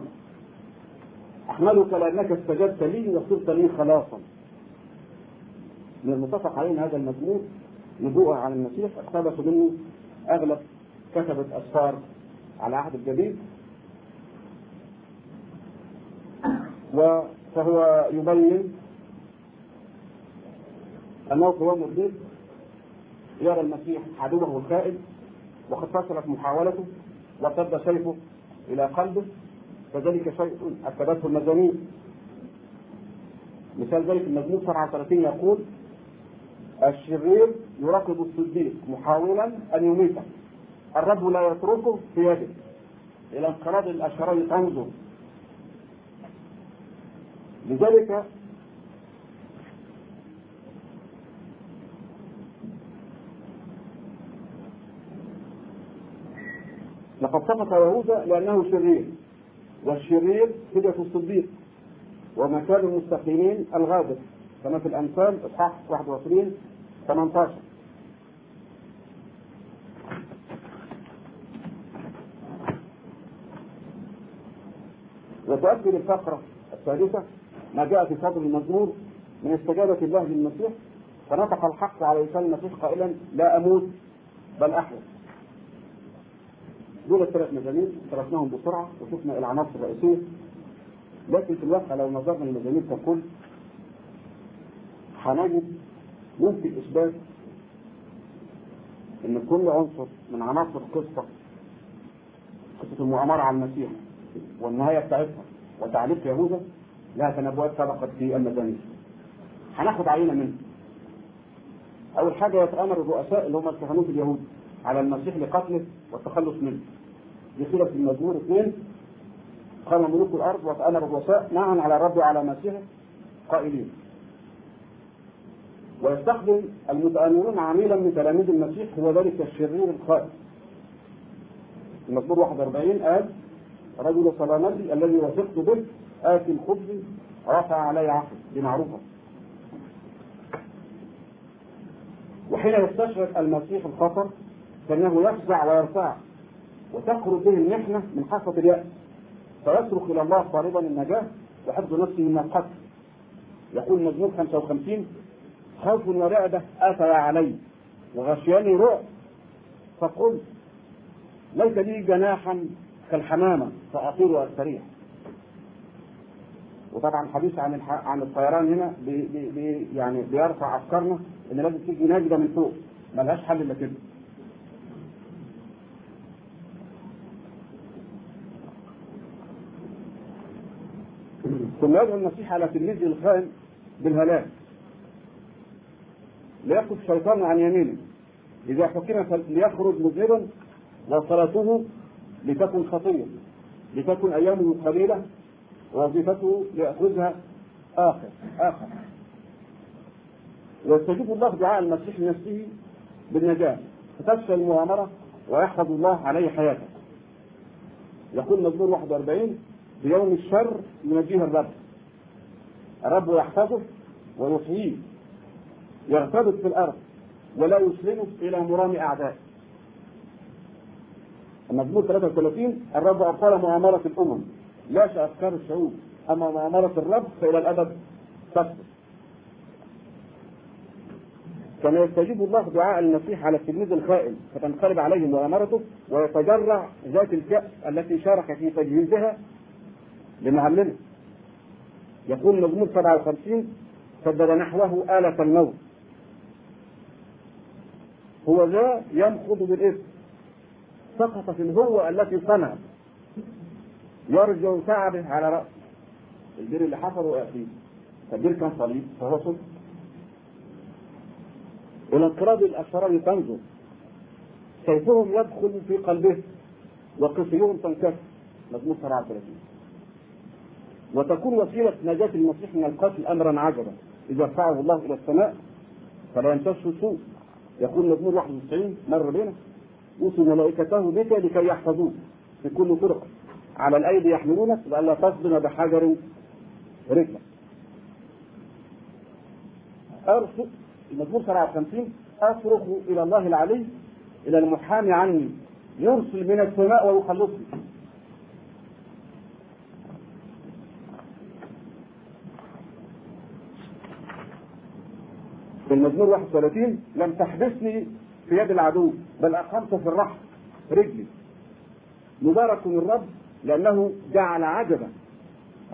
أحمدك لأنك استجبت لي وصرت لي خلاصا. من المتفق عليه هذا المزمور نبوءة عن المسيح. اقتبسوا منه أغلب كتبة أسفار على عهد الجديد. فهو يبين في يوم الدين يرى المسيح عدوه الخائن وقد فشلت محاولته وارتد سيفه إلى قلبه كذلك شيء اكدته المزامير مثال ذلك المزمور 37 يقول الشرير يراقب الصديق محاولا أن يميته الرب لا يتركه في يده. إلى انقراض الاشرار تنظر لذلك لقد سقط يهوذا لأنه شرير والشرير هدة الصديق ومكان المستقيمين الغادر كما في الأمثال إصحاح 21 18 وتؤكد الفقرة الثالثة ما جاء في صدر المزمور من استجابة الله للمسيح فنطق الحق على لسان المسيح قائلا لا أموت بل أحيا. دول الثلاث مزامير درسناهم بسرعة وشفنا العناصر الرئيسية لكن في الواقع لو نظرنا للمزامير ككل هنجد ممكن إثبات إن كل عنصر من عناصر قصة قصة المؤامرة على المسيح والنهاية بتاعتها وتعليق يهوذا لها تنبؤات سبقت في المزامير. هناخد عينة منه. أول حاجة يتآمر الرؤساء اللي هم الكهنوت اليهود على المسيح لقتله والتخلص منه. في المزمور اثنين قام ملوك الأرض وتامر الرؤساء معا على الرب وعلى مسيحه قائلين ويستخدم المتآمرون عميلا من تلاميذ المسيح هو ذلك الشرير الخائف. المزمور 41 قال رجل سلامتي الذي وثقت به آتي الخبز رفع علي عقل دي معروفة. وحين يستشعر المسيح الخطر فإنه يفزع ويرتاع وتخرج به المحنة من حافة اليأس فيصرخ إلى الله طالبا النجاة وحفظ نفسه من القتل يقول مزمور 55 خوف ورعدة أتى علي وغشياني رعب فقلت ليس لي جناحا كالحمامة فأطير وأستريح وطبعا الحديث عن. عن الطيران هنا. بي... بي... يعني بيرفع أفكارنا إن لازم تيجي نجده من فوق ملهاش حل إلا كده ثم يدعو المسيح على تلميذه الخائن بالهلاك. ليأخذ الشيطان عن يمينه. إذا حكم ليخرج مذنبا وصلاته لتكن خطية لتكن أيامه قليلة وظيفته ليأخذها آخر آخر. ويستجيب الله دعاء المسيح لنفسه بالنجاة. فتفشل المؤامرة ويحفظ الله عليه حياته. يقول مزمور 41 في يوم الشر ينجيه الرب. الرب يحفظه ويحييه يرتبط في الأرض ولا يسلمه إلى مرام اعدائه المزمور 33 الرب ابطل مؤامرة الأمم. لاش افكار الشعوب أما مؤامرة الرب فإلى الأبد. تثبت كما يستجيب الله دعاء المسيح على التلميذ الخائن فتنقلب عليه مؤامرته ويتجرع ذات الكأس التي شارك في تجهيزها لمعلمه يقول مزمور 57 سدد نحوه آلة الموت هو ذا ينخض بالإثم سقط في الهوة التي صنع يرجع تعبه على رأسه. البير اللي حفره يأتيه فالبير كان صليب فهو صلب. إلى انقراض الأشرار تنظر. سيفهم يدخل في قلبه؟ وقصيهم تنكسر مزمور 37 وتكون وسيلة نجاة المسيح من القتل أمرا عجبا. إذا رفعه الله إلى السماء فلا يمسسه سوء. يقول مزمور 91 مر بنا يوصي ملائكته بك لكي يحفظوك. في كل طرق. على الأيدي يحملونك لئلا تصدم بحجر رجلك. أرسل المزمور 57 أصرخ إلى الله العلي إلى المحامي عني. يرسل من السماء ويخلصني. في المزمور 31 لم تحبسني في يد العدو بل أقمت في الرحم رجلي. مبارك الرب لأنه جعل عجبا.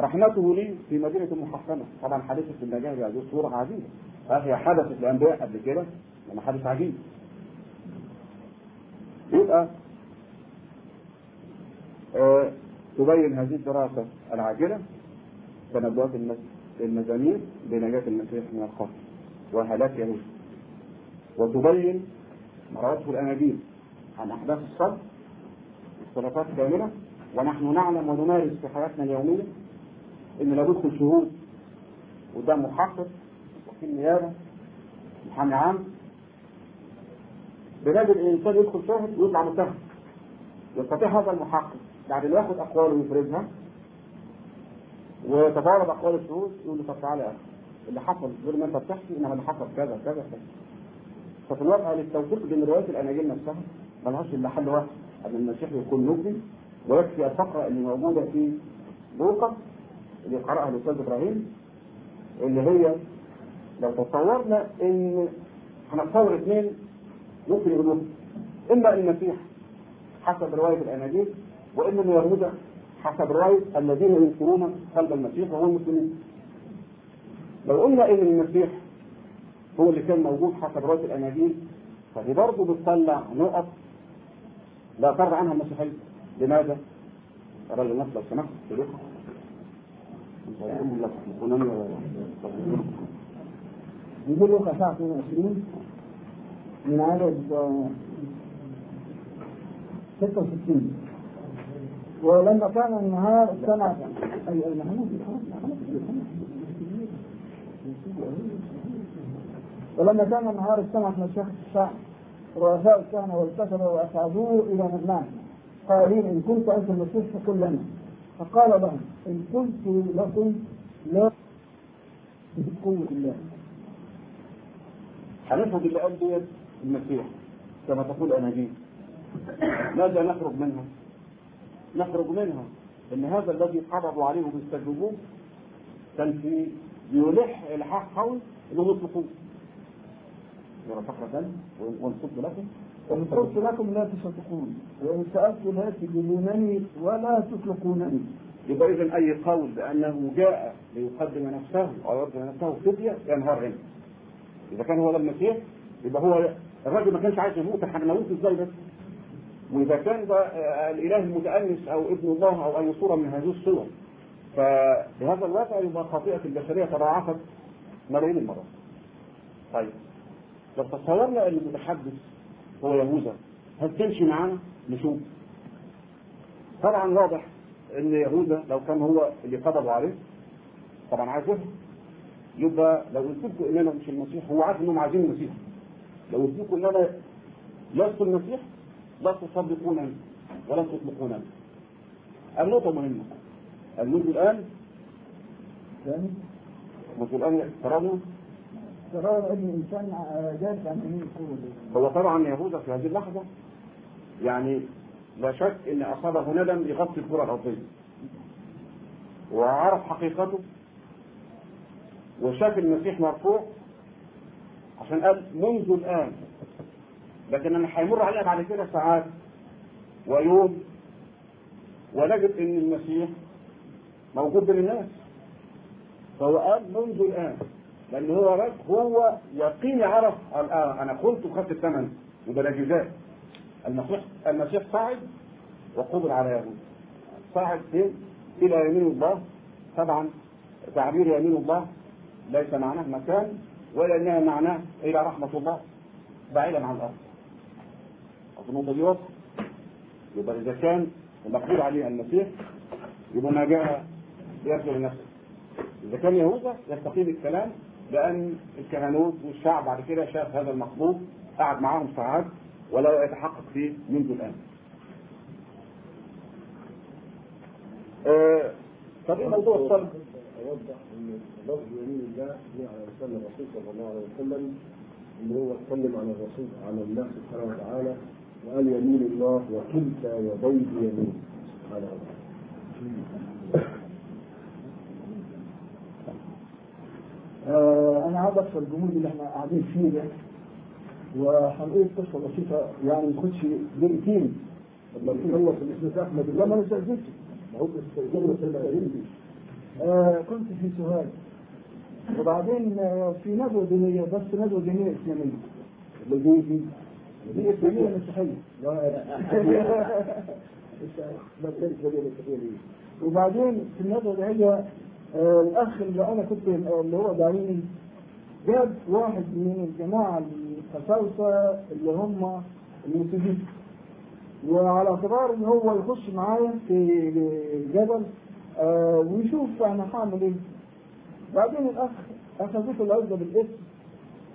رحمته لي في مدينة محصنة طبعا حادثة النجاة هذه صورة عجيبة. هي حدثت للأنبياء قبل كده لما حدث عجيب. يبقى آه تبين هذه الدراسة العاجلة تنبؤات المزامير بنجاة المسيح من الخطر وهلاك يهود وتبين ما روته الاناجيل عن أحداث الصلب اختلافات كامله ونحن نعلم ونمارس في حياتنا اليومية إن لا ندخل شهود قدام محقق وكيل نيابه محامي عام. بنادي الإنسان يدخل شاهد ويطلع متهم. يستطيع هذا المحقق بعد ما ياخد أقواله ويفرزها ويتضارب أقوال الشهود يقول له طب تعالى يا أخي. اللي حصل غير ما انت بتحكي إنما اللي حصل كذا كذا كذا. ففي الواقع للتوثيق بين روايات الأناجيل نفسها ملهاش إلا حل واحد أن المسيح يكون نبي ويكفي الفقره اللي موجودة في لوقا اللي قرأها الأستاذ إبراهيم اللي هي لو تصورنا إن هنتصور اثنين ممكن يقولوا إما المسيح حسب رواية الأناجيل واما اليهود حسب رواية الذين ينكرون قلب المسيح وهو المسلمين. لو قلنا إن المسيح هو اللي كان موجود حسب روايه الاناجيل فدي برضه بتطلع نقط لا ترضى عنها المسيحية. لماذا؟ الراجل نفسه لو سمحت. لك يقول خشاع 22 من عدد آه، 66 ولما كان النهار استمع اي اي محمود ولما كان النهار استمعت مشيخة الشعب رؤساء الكهنة والكسرة وأصعدوه إلى مجمعهم قائلين إن كنت أنت المسيح فقل لنا فقال لهم إن قلت لكم لا بقوة الله. اللي قال ديت المسيح كما تقول أناجيل. ماذا نخرج منها؟ نخرج منها إن هذا الذي قبضوا عليه وبيستجوبوه كان في يلح الحاح قوي انهم يطلقوه يرى فقرة ونصب لكم. وإن قلت لكم لا تصدقون وإن سألت لا تجيبونني ولا تطلقونني يبقى اذا أي قول بأنه جاء ليقدم نفسه أو يقدم نفسه فدية ينهار هنا إذا كان هو ده المسيح يبقى هو الراجل ما كانش عايز يموت إحنا هنموت إزاي بس؟ وإذا كان ده الإله المتأنس أو ابن الله أو أي صورة من هذه الصور فبهذا الوضع يبقى خطيئة البشرية تضاعفت ملايين المرات طيب. لو تصورنا إن المتحدث هو يهوذا هل تمشي معانا نشوف. طبعا واضح إن يهوذا لو كان هو اللي قبضوا عليه طبعا عايز يهرب يبقى لو قلت لكم ان أنا مش المسيح هو عارف إنهم عايزين المسيح. لو قلت لكم ان أنا لست المسيح لا تصدقونني ولا تطلقونني. النقطة مهمة. المنذ الآن؟ ثاني؟ منذ الآن ترون ترى ابن إنسان جالس عن يمين هو طبعا يهوذا في هذه اللحظة. يعني لا شك إن أصابه ندم يغطي الكرة الأرضية. وعرف حقيقته. وشاف المسيح مرفوع عشان قال منذ الآن. لكن أنا هيمر علينا بعد كده ساعات ويوم. ونجد إن المسيح موجود بين الناس. فهو قال منذ الآن لأن هو رج هو يقيني عرف الان أنا قلت وخدت الثمن ده جزاء المسيح المسيح صعد وقبض على يهود. صعد فين؟ إلى يمين الله. طبعا تعبير يمين الله ليس معناه مكان ولا إنها معناه إلى رحمة الله بعيدا عن الأرض. اظن دي واضحة. يبقى إذا كان المقبول عليه المسيح يبقى ما جاء يرجع لنفسه. إذا كان يهوذا يستقيم الكلام لأن الكهنوت والشعب بعد كده شاف هذا المقبول قعد معاهم ساعات ولا يتحقق فيه منذ الآن. آه، طب إيه موضوع الصلب أوضح إن لفظ يمين الله على لسان الرسول صلى الله عليه وسلم إن هو اتكلم عن الرسول عن الله سبحانه وتعالى وقال يمين الله وكلتا يديه يمين. سبحانه وتعالى آه أنا عاوز ادخل الجمهور اللي إحنا قاعدين فيه ده. وهنقول قصة بسيطة يعني ما تاخدش دقيقتين لما تخلص الاسم احمد لما أنا سجلت ما هو في آه كنت في سوهاج. وبعدين آه في ندوه دينية بس ندوه دينية إسلامية. الذي في دي إسلامية مسيحيه ما وبعدين في الندوه دي هي آه الأخ اللي أنا كنت اللي هو داعيني جاب واحد من الجماعة القساوسه اللي هم المسلمين وعلى اعتبار إن هو يخش معايا في جبل آه ويشوف أنا هعمل إيه. بعدين الأخ أخذته العزة بالاسم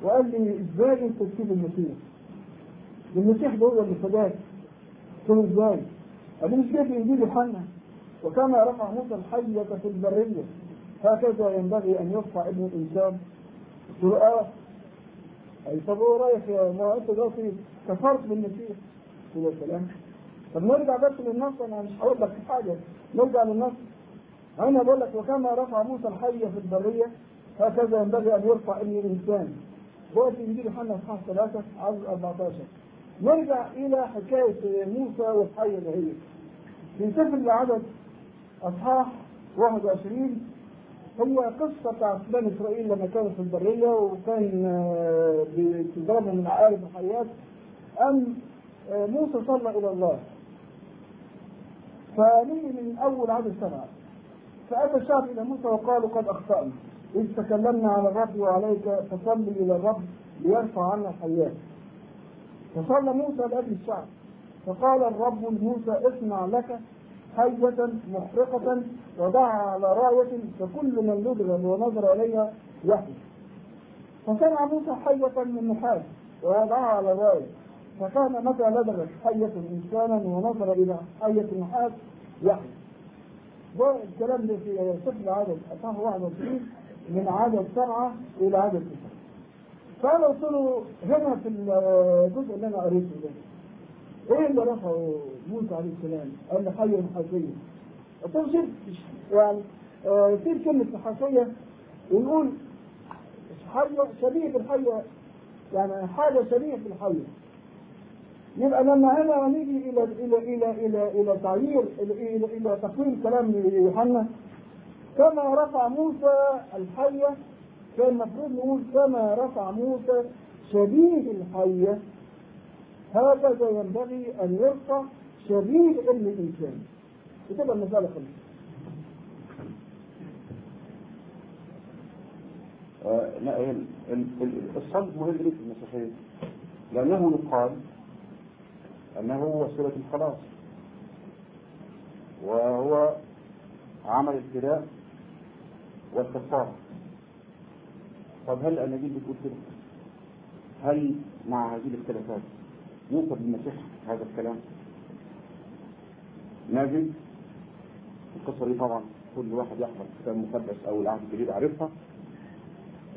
وقال لي إزاي أنت تسيب المسيح؟ المسيح ده هو اللي فداك قلت له إزاي؟ قال لي مش جاي في انجيل يوحنا وكما رفع موسى الحية في البرية. هكذا ينبغي أن يرفع ابن الإنسان آه أي طب إيه رأيك يا ما أنت دلوقتي كفرت بالمسيح يا سلام. طب نرجع بس للنص أنا مش هقول لك حاجة. نرجع للنص. أنا بقول لك وكما رفع موسى الحية في البرية هكذا ينبغي أن يرفع ابن الإنسان. هو في انجيل يوحنا اصحاح 3 عدد 14 نرجع إلى حكاية موسى والحية اللي هي في سفر العدد اصحاح 21 هو قصة بتاعت بني إسرائيل لما كانوا في البرية وكان آه، بتضربهم من عقارب الحيات أن آه، موسى صلى إلى الله. فنيجي من أول عدد سبعة. فأتى الشعب إلى موسى وقالوا قد أخطأنا. إذ تكلمنا على الرب وعليك فصلي إلى الرب ليرفع عنا الحياة. فصلى موسى لأجل الشعب فقال الرب لموسى اصنع لك حية محرقة وضعها على راية فكل من يضرب ونظر إليها يحيى فصنع موسى حية من نحاس ووضعها على راية فكان متى لدغت حية إنسانا ونظر إلى حية نحاس يحيى ده الكلام ده في سفر عدد أصحاح 21 من عدد سبعة إلى عدد تسعة فأنا قلت له هنا في الجزء اللي أنا قريته ده. إيه اللي رفعه موسى عليه السلام؟ قال لي حية نحاسية. قلت له شوف يعني آه، في كلمة نحاسية ونقول حية شبيه بالحية يعني حاجة شبيه بالحية. يبقى لما هنا نيجي إلى إلى إلى إلى إلى تعيير إلى إلى, إلى تقويم كلام يوحنا كما رفع موسى الحية كان المفروض نقول كما رفع موسى شبيه الحية هكذا ينبغي أن يرفع شبيه علم الإنسان. وتبقى المسألة خلصت لا، ال- ال- ال- الصلب مهم ليه في المسيحية؟ لأنه يقال أنه وسيلة الخلاص. وهو عمل ابتلاء والكفارة طب هل الأناجيل بتقول كده؟ هل مع هذه الاختلافات؟ يوصل للمسيح هذا الكلام؟ نجد القصة دي طبعا كل واحد يحفظ الكتاب المقدس أو العهد الجديد عارفها.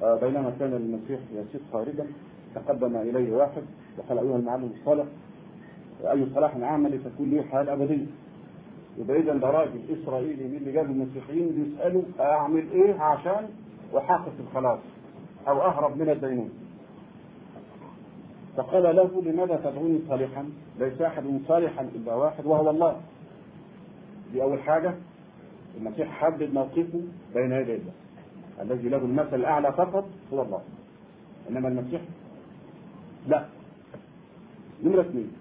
آه، بينما كان المسيح يسير خارجا تقدم إليه واحد وقال أيها المعلم الصالح أي صلاح اعمل تكون لي حياه ابديه يبقى اذا ده راجل إسرائيلي من اللي جاب المسيحيين بيسألوا أعمل إيه عشان أحقق الخلاص أو أهرب من الدينون. فقال له لماذا تدعوني صالحا؟ ليس أحد صالحا إلا واحد وهو الله. دي أول حاجة المسيح حدد موقفه بين يدي الله. الذي له المثل الأعلى فقط هو الله. إنما المسيح لا. نمرة اثنين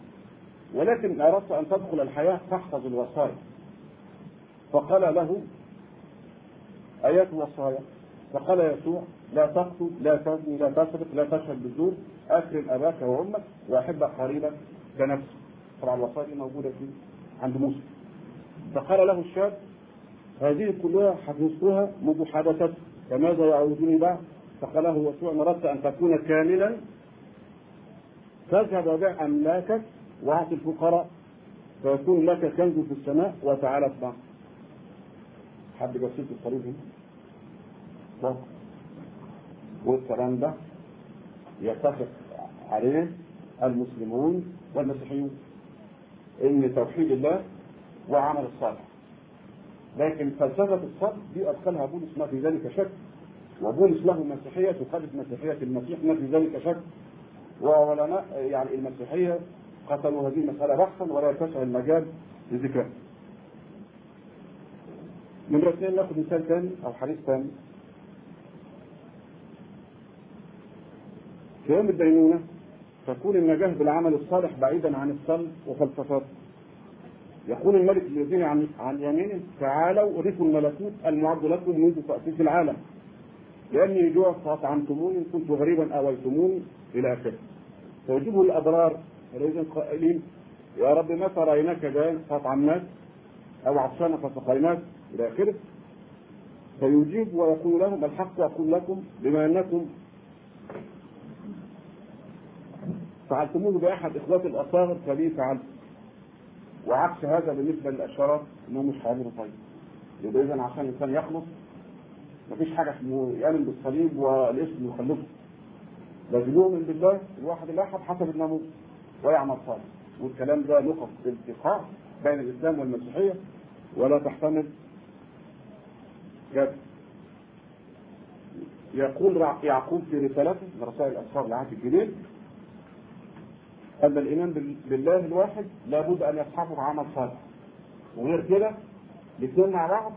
ولكن أردت أن تدخل الحياة فاحفظ الوصايا. فقال له آيات الوصايا فقال يسوع لا تقتل لا تزني لا تسرق لا تشهد بالزور أكرم أباك وأمك وأحب قريبك كنفسك طبعا الوصايا دي موجودة في عند موسى فقال له الشاب هذه كلها حفظتها منذ حدثت فماذا يعودني بعد؟ فقال له يسوع ان أردت أن تكون كاملا فاذهب وبيع أملاكك واعط الفقراء فيكون لك كنز في السماء وتعالى اتبع حد جسد الطريق هنا؟ لا. والكلام ده يتفق عليه المسلمون والمسيحيون إن توحيد الله وعمل الصالح لكن فلسفة الصبر دي أدخلها بولس ما في ذلك شك وبولس له مسيحية تخالف مسيحية المسيح ما في ذلك شك وعلماء يعني المسيحية قتلوا هذه المسألة بحثا ولا يتسع المجال لذكرها. نمرة اثنين نأخذ مثال ثاني أو حديث ثاني يوم الدينونة تكون النجاة بالعمل الصالح بعيدا عن الصلب وفلسفاته. يقول الملك الذين عن عن يمينه تعالوا ارثوا الملكوت المعد لكم منذ تأسيس العالم. لأني جوع فأطعمتموني كنت غريبا آويتموني إلى آخره. فيجيبه الأبرار حينئذ قائلين يا رب متى رأيناك جائعا فأطعمناك أو عطشانا فسقيناك إلى آخره. فيجيب ويقول لهم الحق أقول لكم بما أنكم فعلتموه بأحد إخوات الأصاغر فبي فعلت وعكس هذا بالنسبة للأشرار إنهم مش هيعملوا طيب يبقى إذا عشان الإنسان يخلص مفيش حاجة اسمه يؤمن بالصليب والاسم يخلصه. لازم يؤمن بالله الواحد الأحد حسب الناموس ويعمل صالح. والكلام ده نقط التقاء بين الإسلام والمسيحية ولا تحتمل جد. يقول يعقوب في رسالته من رسائل أصحاب العهد الجديد أن الإيمان بال- بالله الواحد لابد أن يصحبه عمل صالح. وغير كده الاثنين مع بعض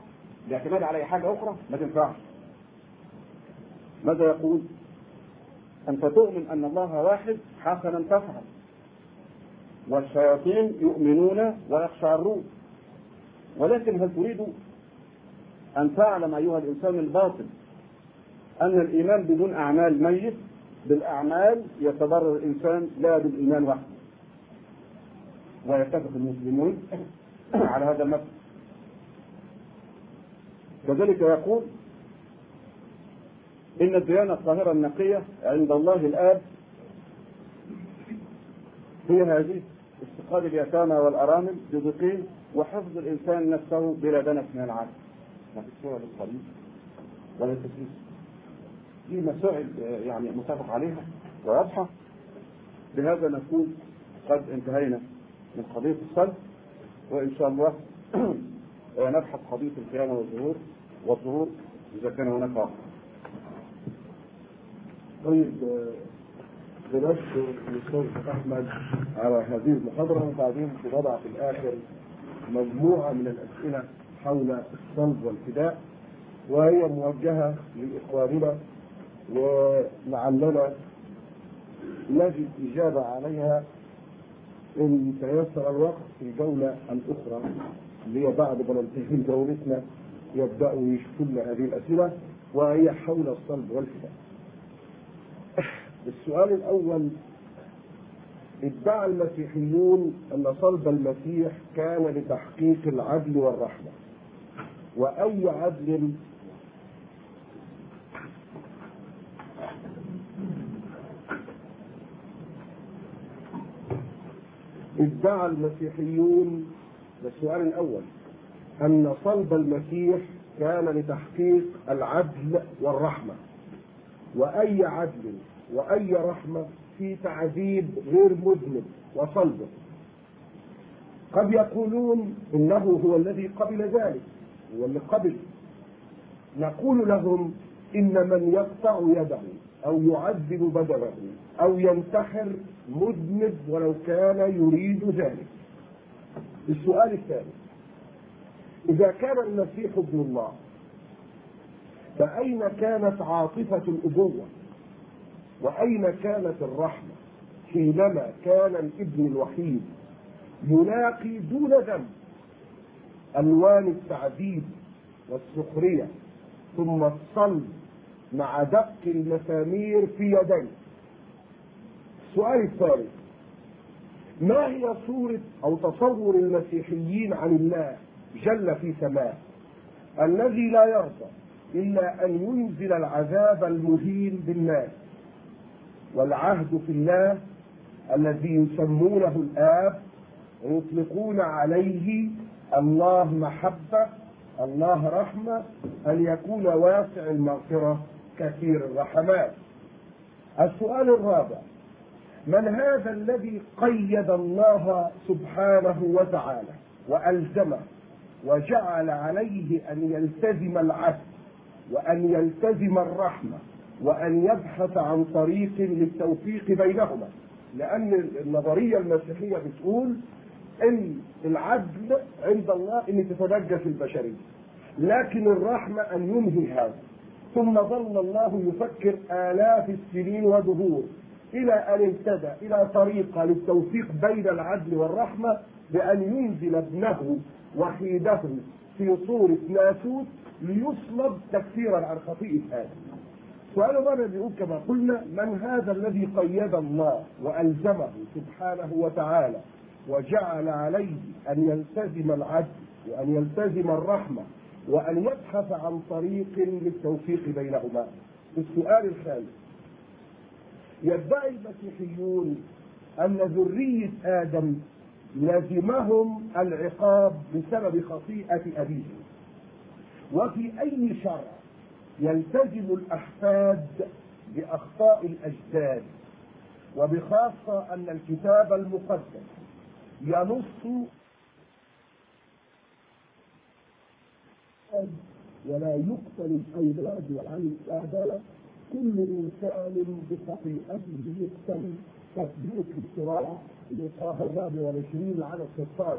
الاعتماد على أي حاجة أخرى ما تنفعش. ماذا يقول؟ أنت تؤمن أن الله واحد حسنا تفعل. والشياطين يؤمنون ويقشعرون ولكن هل تريد أن تعلم أيها الإنسان الباطل أن الإيمان بدون أعمال ميت؟ بالأعمال يتضرر الإنسان لا بالإيمان وحده. ويتفق المسلمون على هذا المبدأ. كذلك يقول إن الديانة الطاهرة النقية عند الله الآب هي هذه استقال اليتامى والأرامل بضيقين وحفظ الإنسان نفسه بلا دنس من العالم. ما في سوى للقليل ولا التسليس دي مسائل يعني متفق عليها وواضحة. بهذا نكون قد انتهينا من قضية الصلب وإن شاء الله نبحث قضية القيامة والظهور والظهور إذا كان هناك وقت طيب بنشكر الاستاذ أحمد على هذه المحاضرة وبعدين بنضع في الآخر مجموعة من الأسئلة حول الصلب والفداء وهي موجهة لإخواننا ولعلنا نجد إجابة عليها إن تيسر الوقت في الجوله الأخرى اللي هي بعد ما ننتهي جولتنا يبداوا يشوفوا لنا هذه الأسئلة وهي حول الصلب والفداء. السؤال الأول ادعى المسيحيون أن صلب المسيح كان لتحقيق العدل والرحمة وأي عدل ادعى المسيحيون السؤال الأول أن صلب المسيح كان لتحقيق العدل والرحمة. وأي عدل وأي رحمة في تعذيب غير مذنب وصلبه. قد يقولون إنه هو الذي قبل ذلك هو اللي قبل. نقول لهم إن من يقطع يده أو يعذب بدنه أو ينتحر مذنب ولو كان يريد ذلك. السؤال الثاني إذا كان المسيح ابن الله فأين كانت عاطفة الأبوة؟ وأين كانت الرحمة؟ حينما كان الابن الوحيد يلاقي دون ذنب ألوان التعذيب والسخرية ثم الصلب مع دق المسامير في يديه. السؤال الثالث. ما هي صورة أو تصور المسيحيين عن الله جل في سماه؟ الذي لا يرضى إلا أن ينزل العذاب المهين بالناس. والعهد في الله الذي يسمونه الآب ويطلقون عليه الله محبة الله رحمة أن يكون واسع المغفرة كثير الرحمات. السؤال الرابع. من هذا الذي قيد الله سبحانه وتعالى وألزمه وجعل عليه أن يلتزم العدل وأن يلتزم الرحمة وأن يبحث عن طريق للتوفيق بينهما لأن النظرية المسيحية بتقول إن العدل عند الله إن تتنجس البشرية لكن الرحمة أن ينهي هذا. ثم ظل الله يفكر آلاف السنين ودهور إلى أن اهتدى إلى طريقة للتوفيق بين العدل والرحمة بأن ينزل ابنه وحيده في صورة ناسوت ليصلب تكفيرا عن خطيئة آدم. سؤال الرابع بيقول كما قلنا من هذا الذي قيد الله وألزمه سبحانه وتعالى وجعل عليه أن يلتزم العدل وأن يلتزم الرحمة وأن يبحث عن طريق للتوفيق بينهما. السؤال الخامس يدعي المسيحيون أن ذرية آدم لزمهم العقاب بسبب خطيئة أبيهم وفي أي شرع يلتزم الأحفاد بأخطاء الأجداد وبخاصة أن الكتاب المقدس ينص ولا يقتل الأولاد وعن الآباء كل إنسان بخطيئته يقتل تثبيت الصراع لطه الرابع والعشرين على 16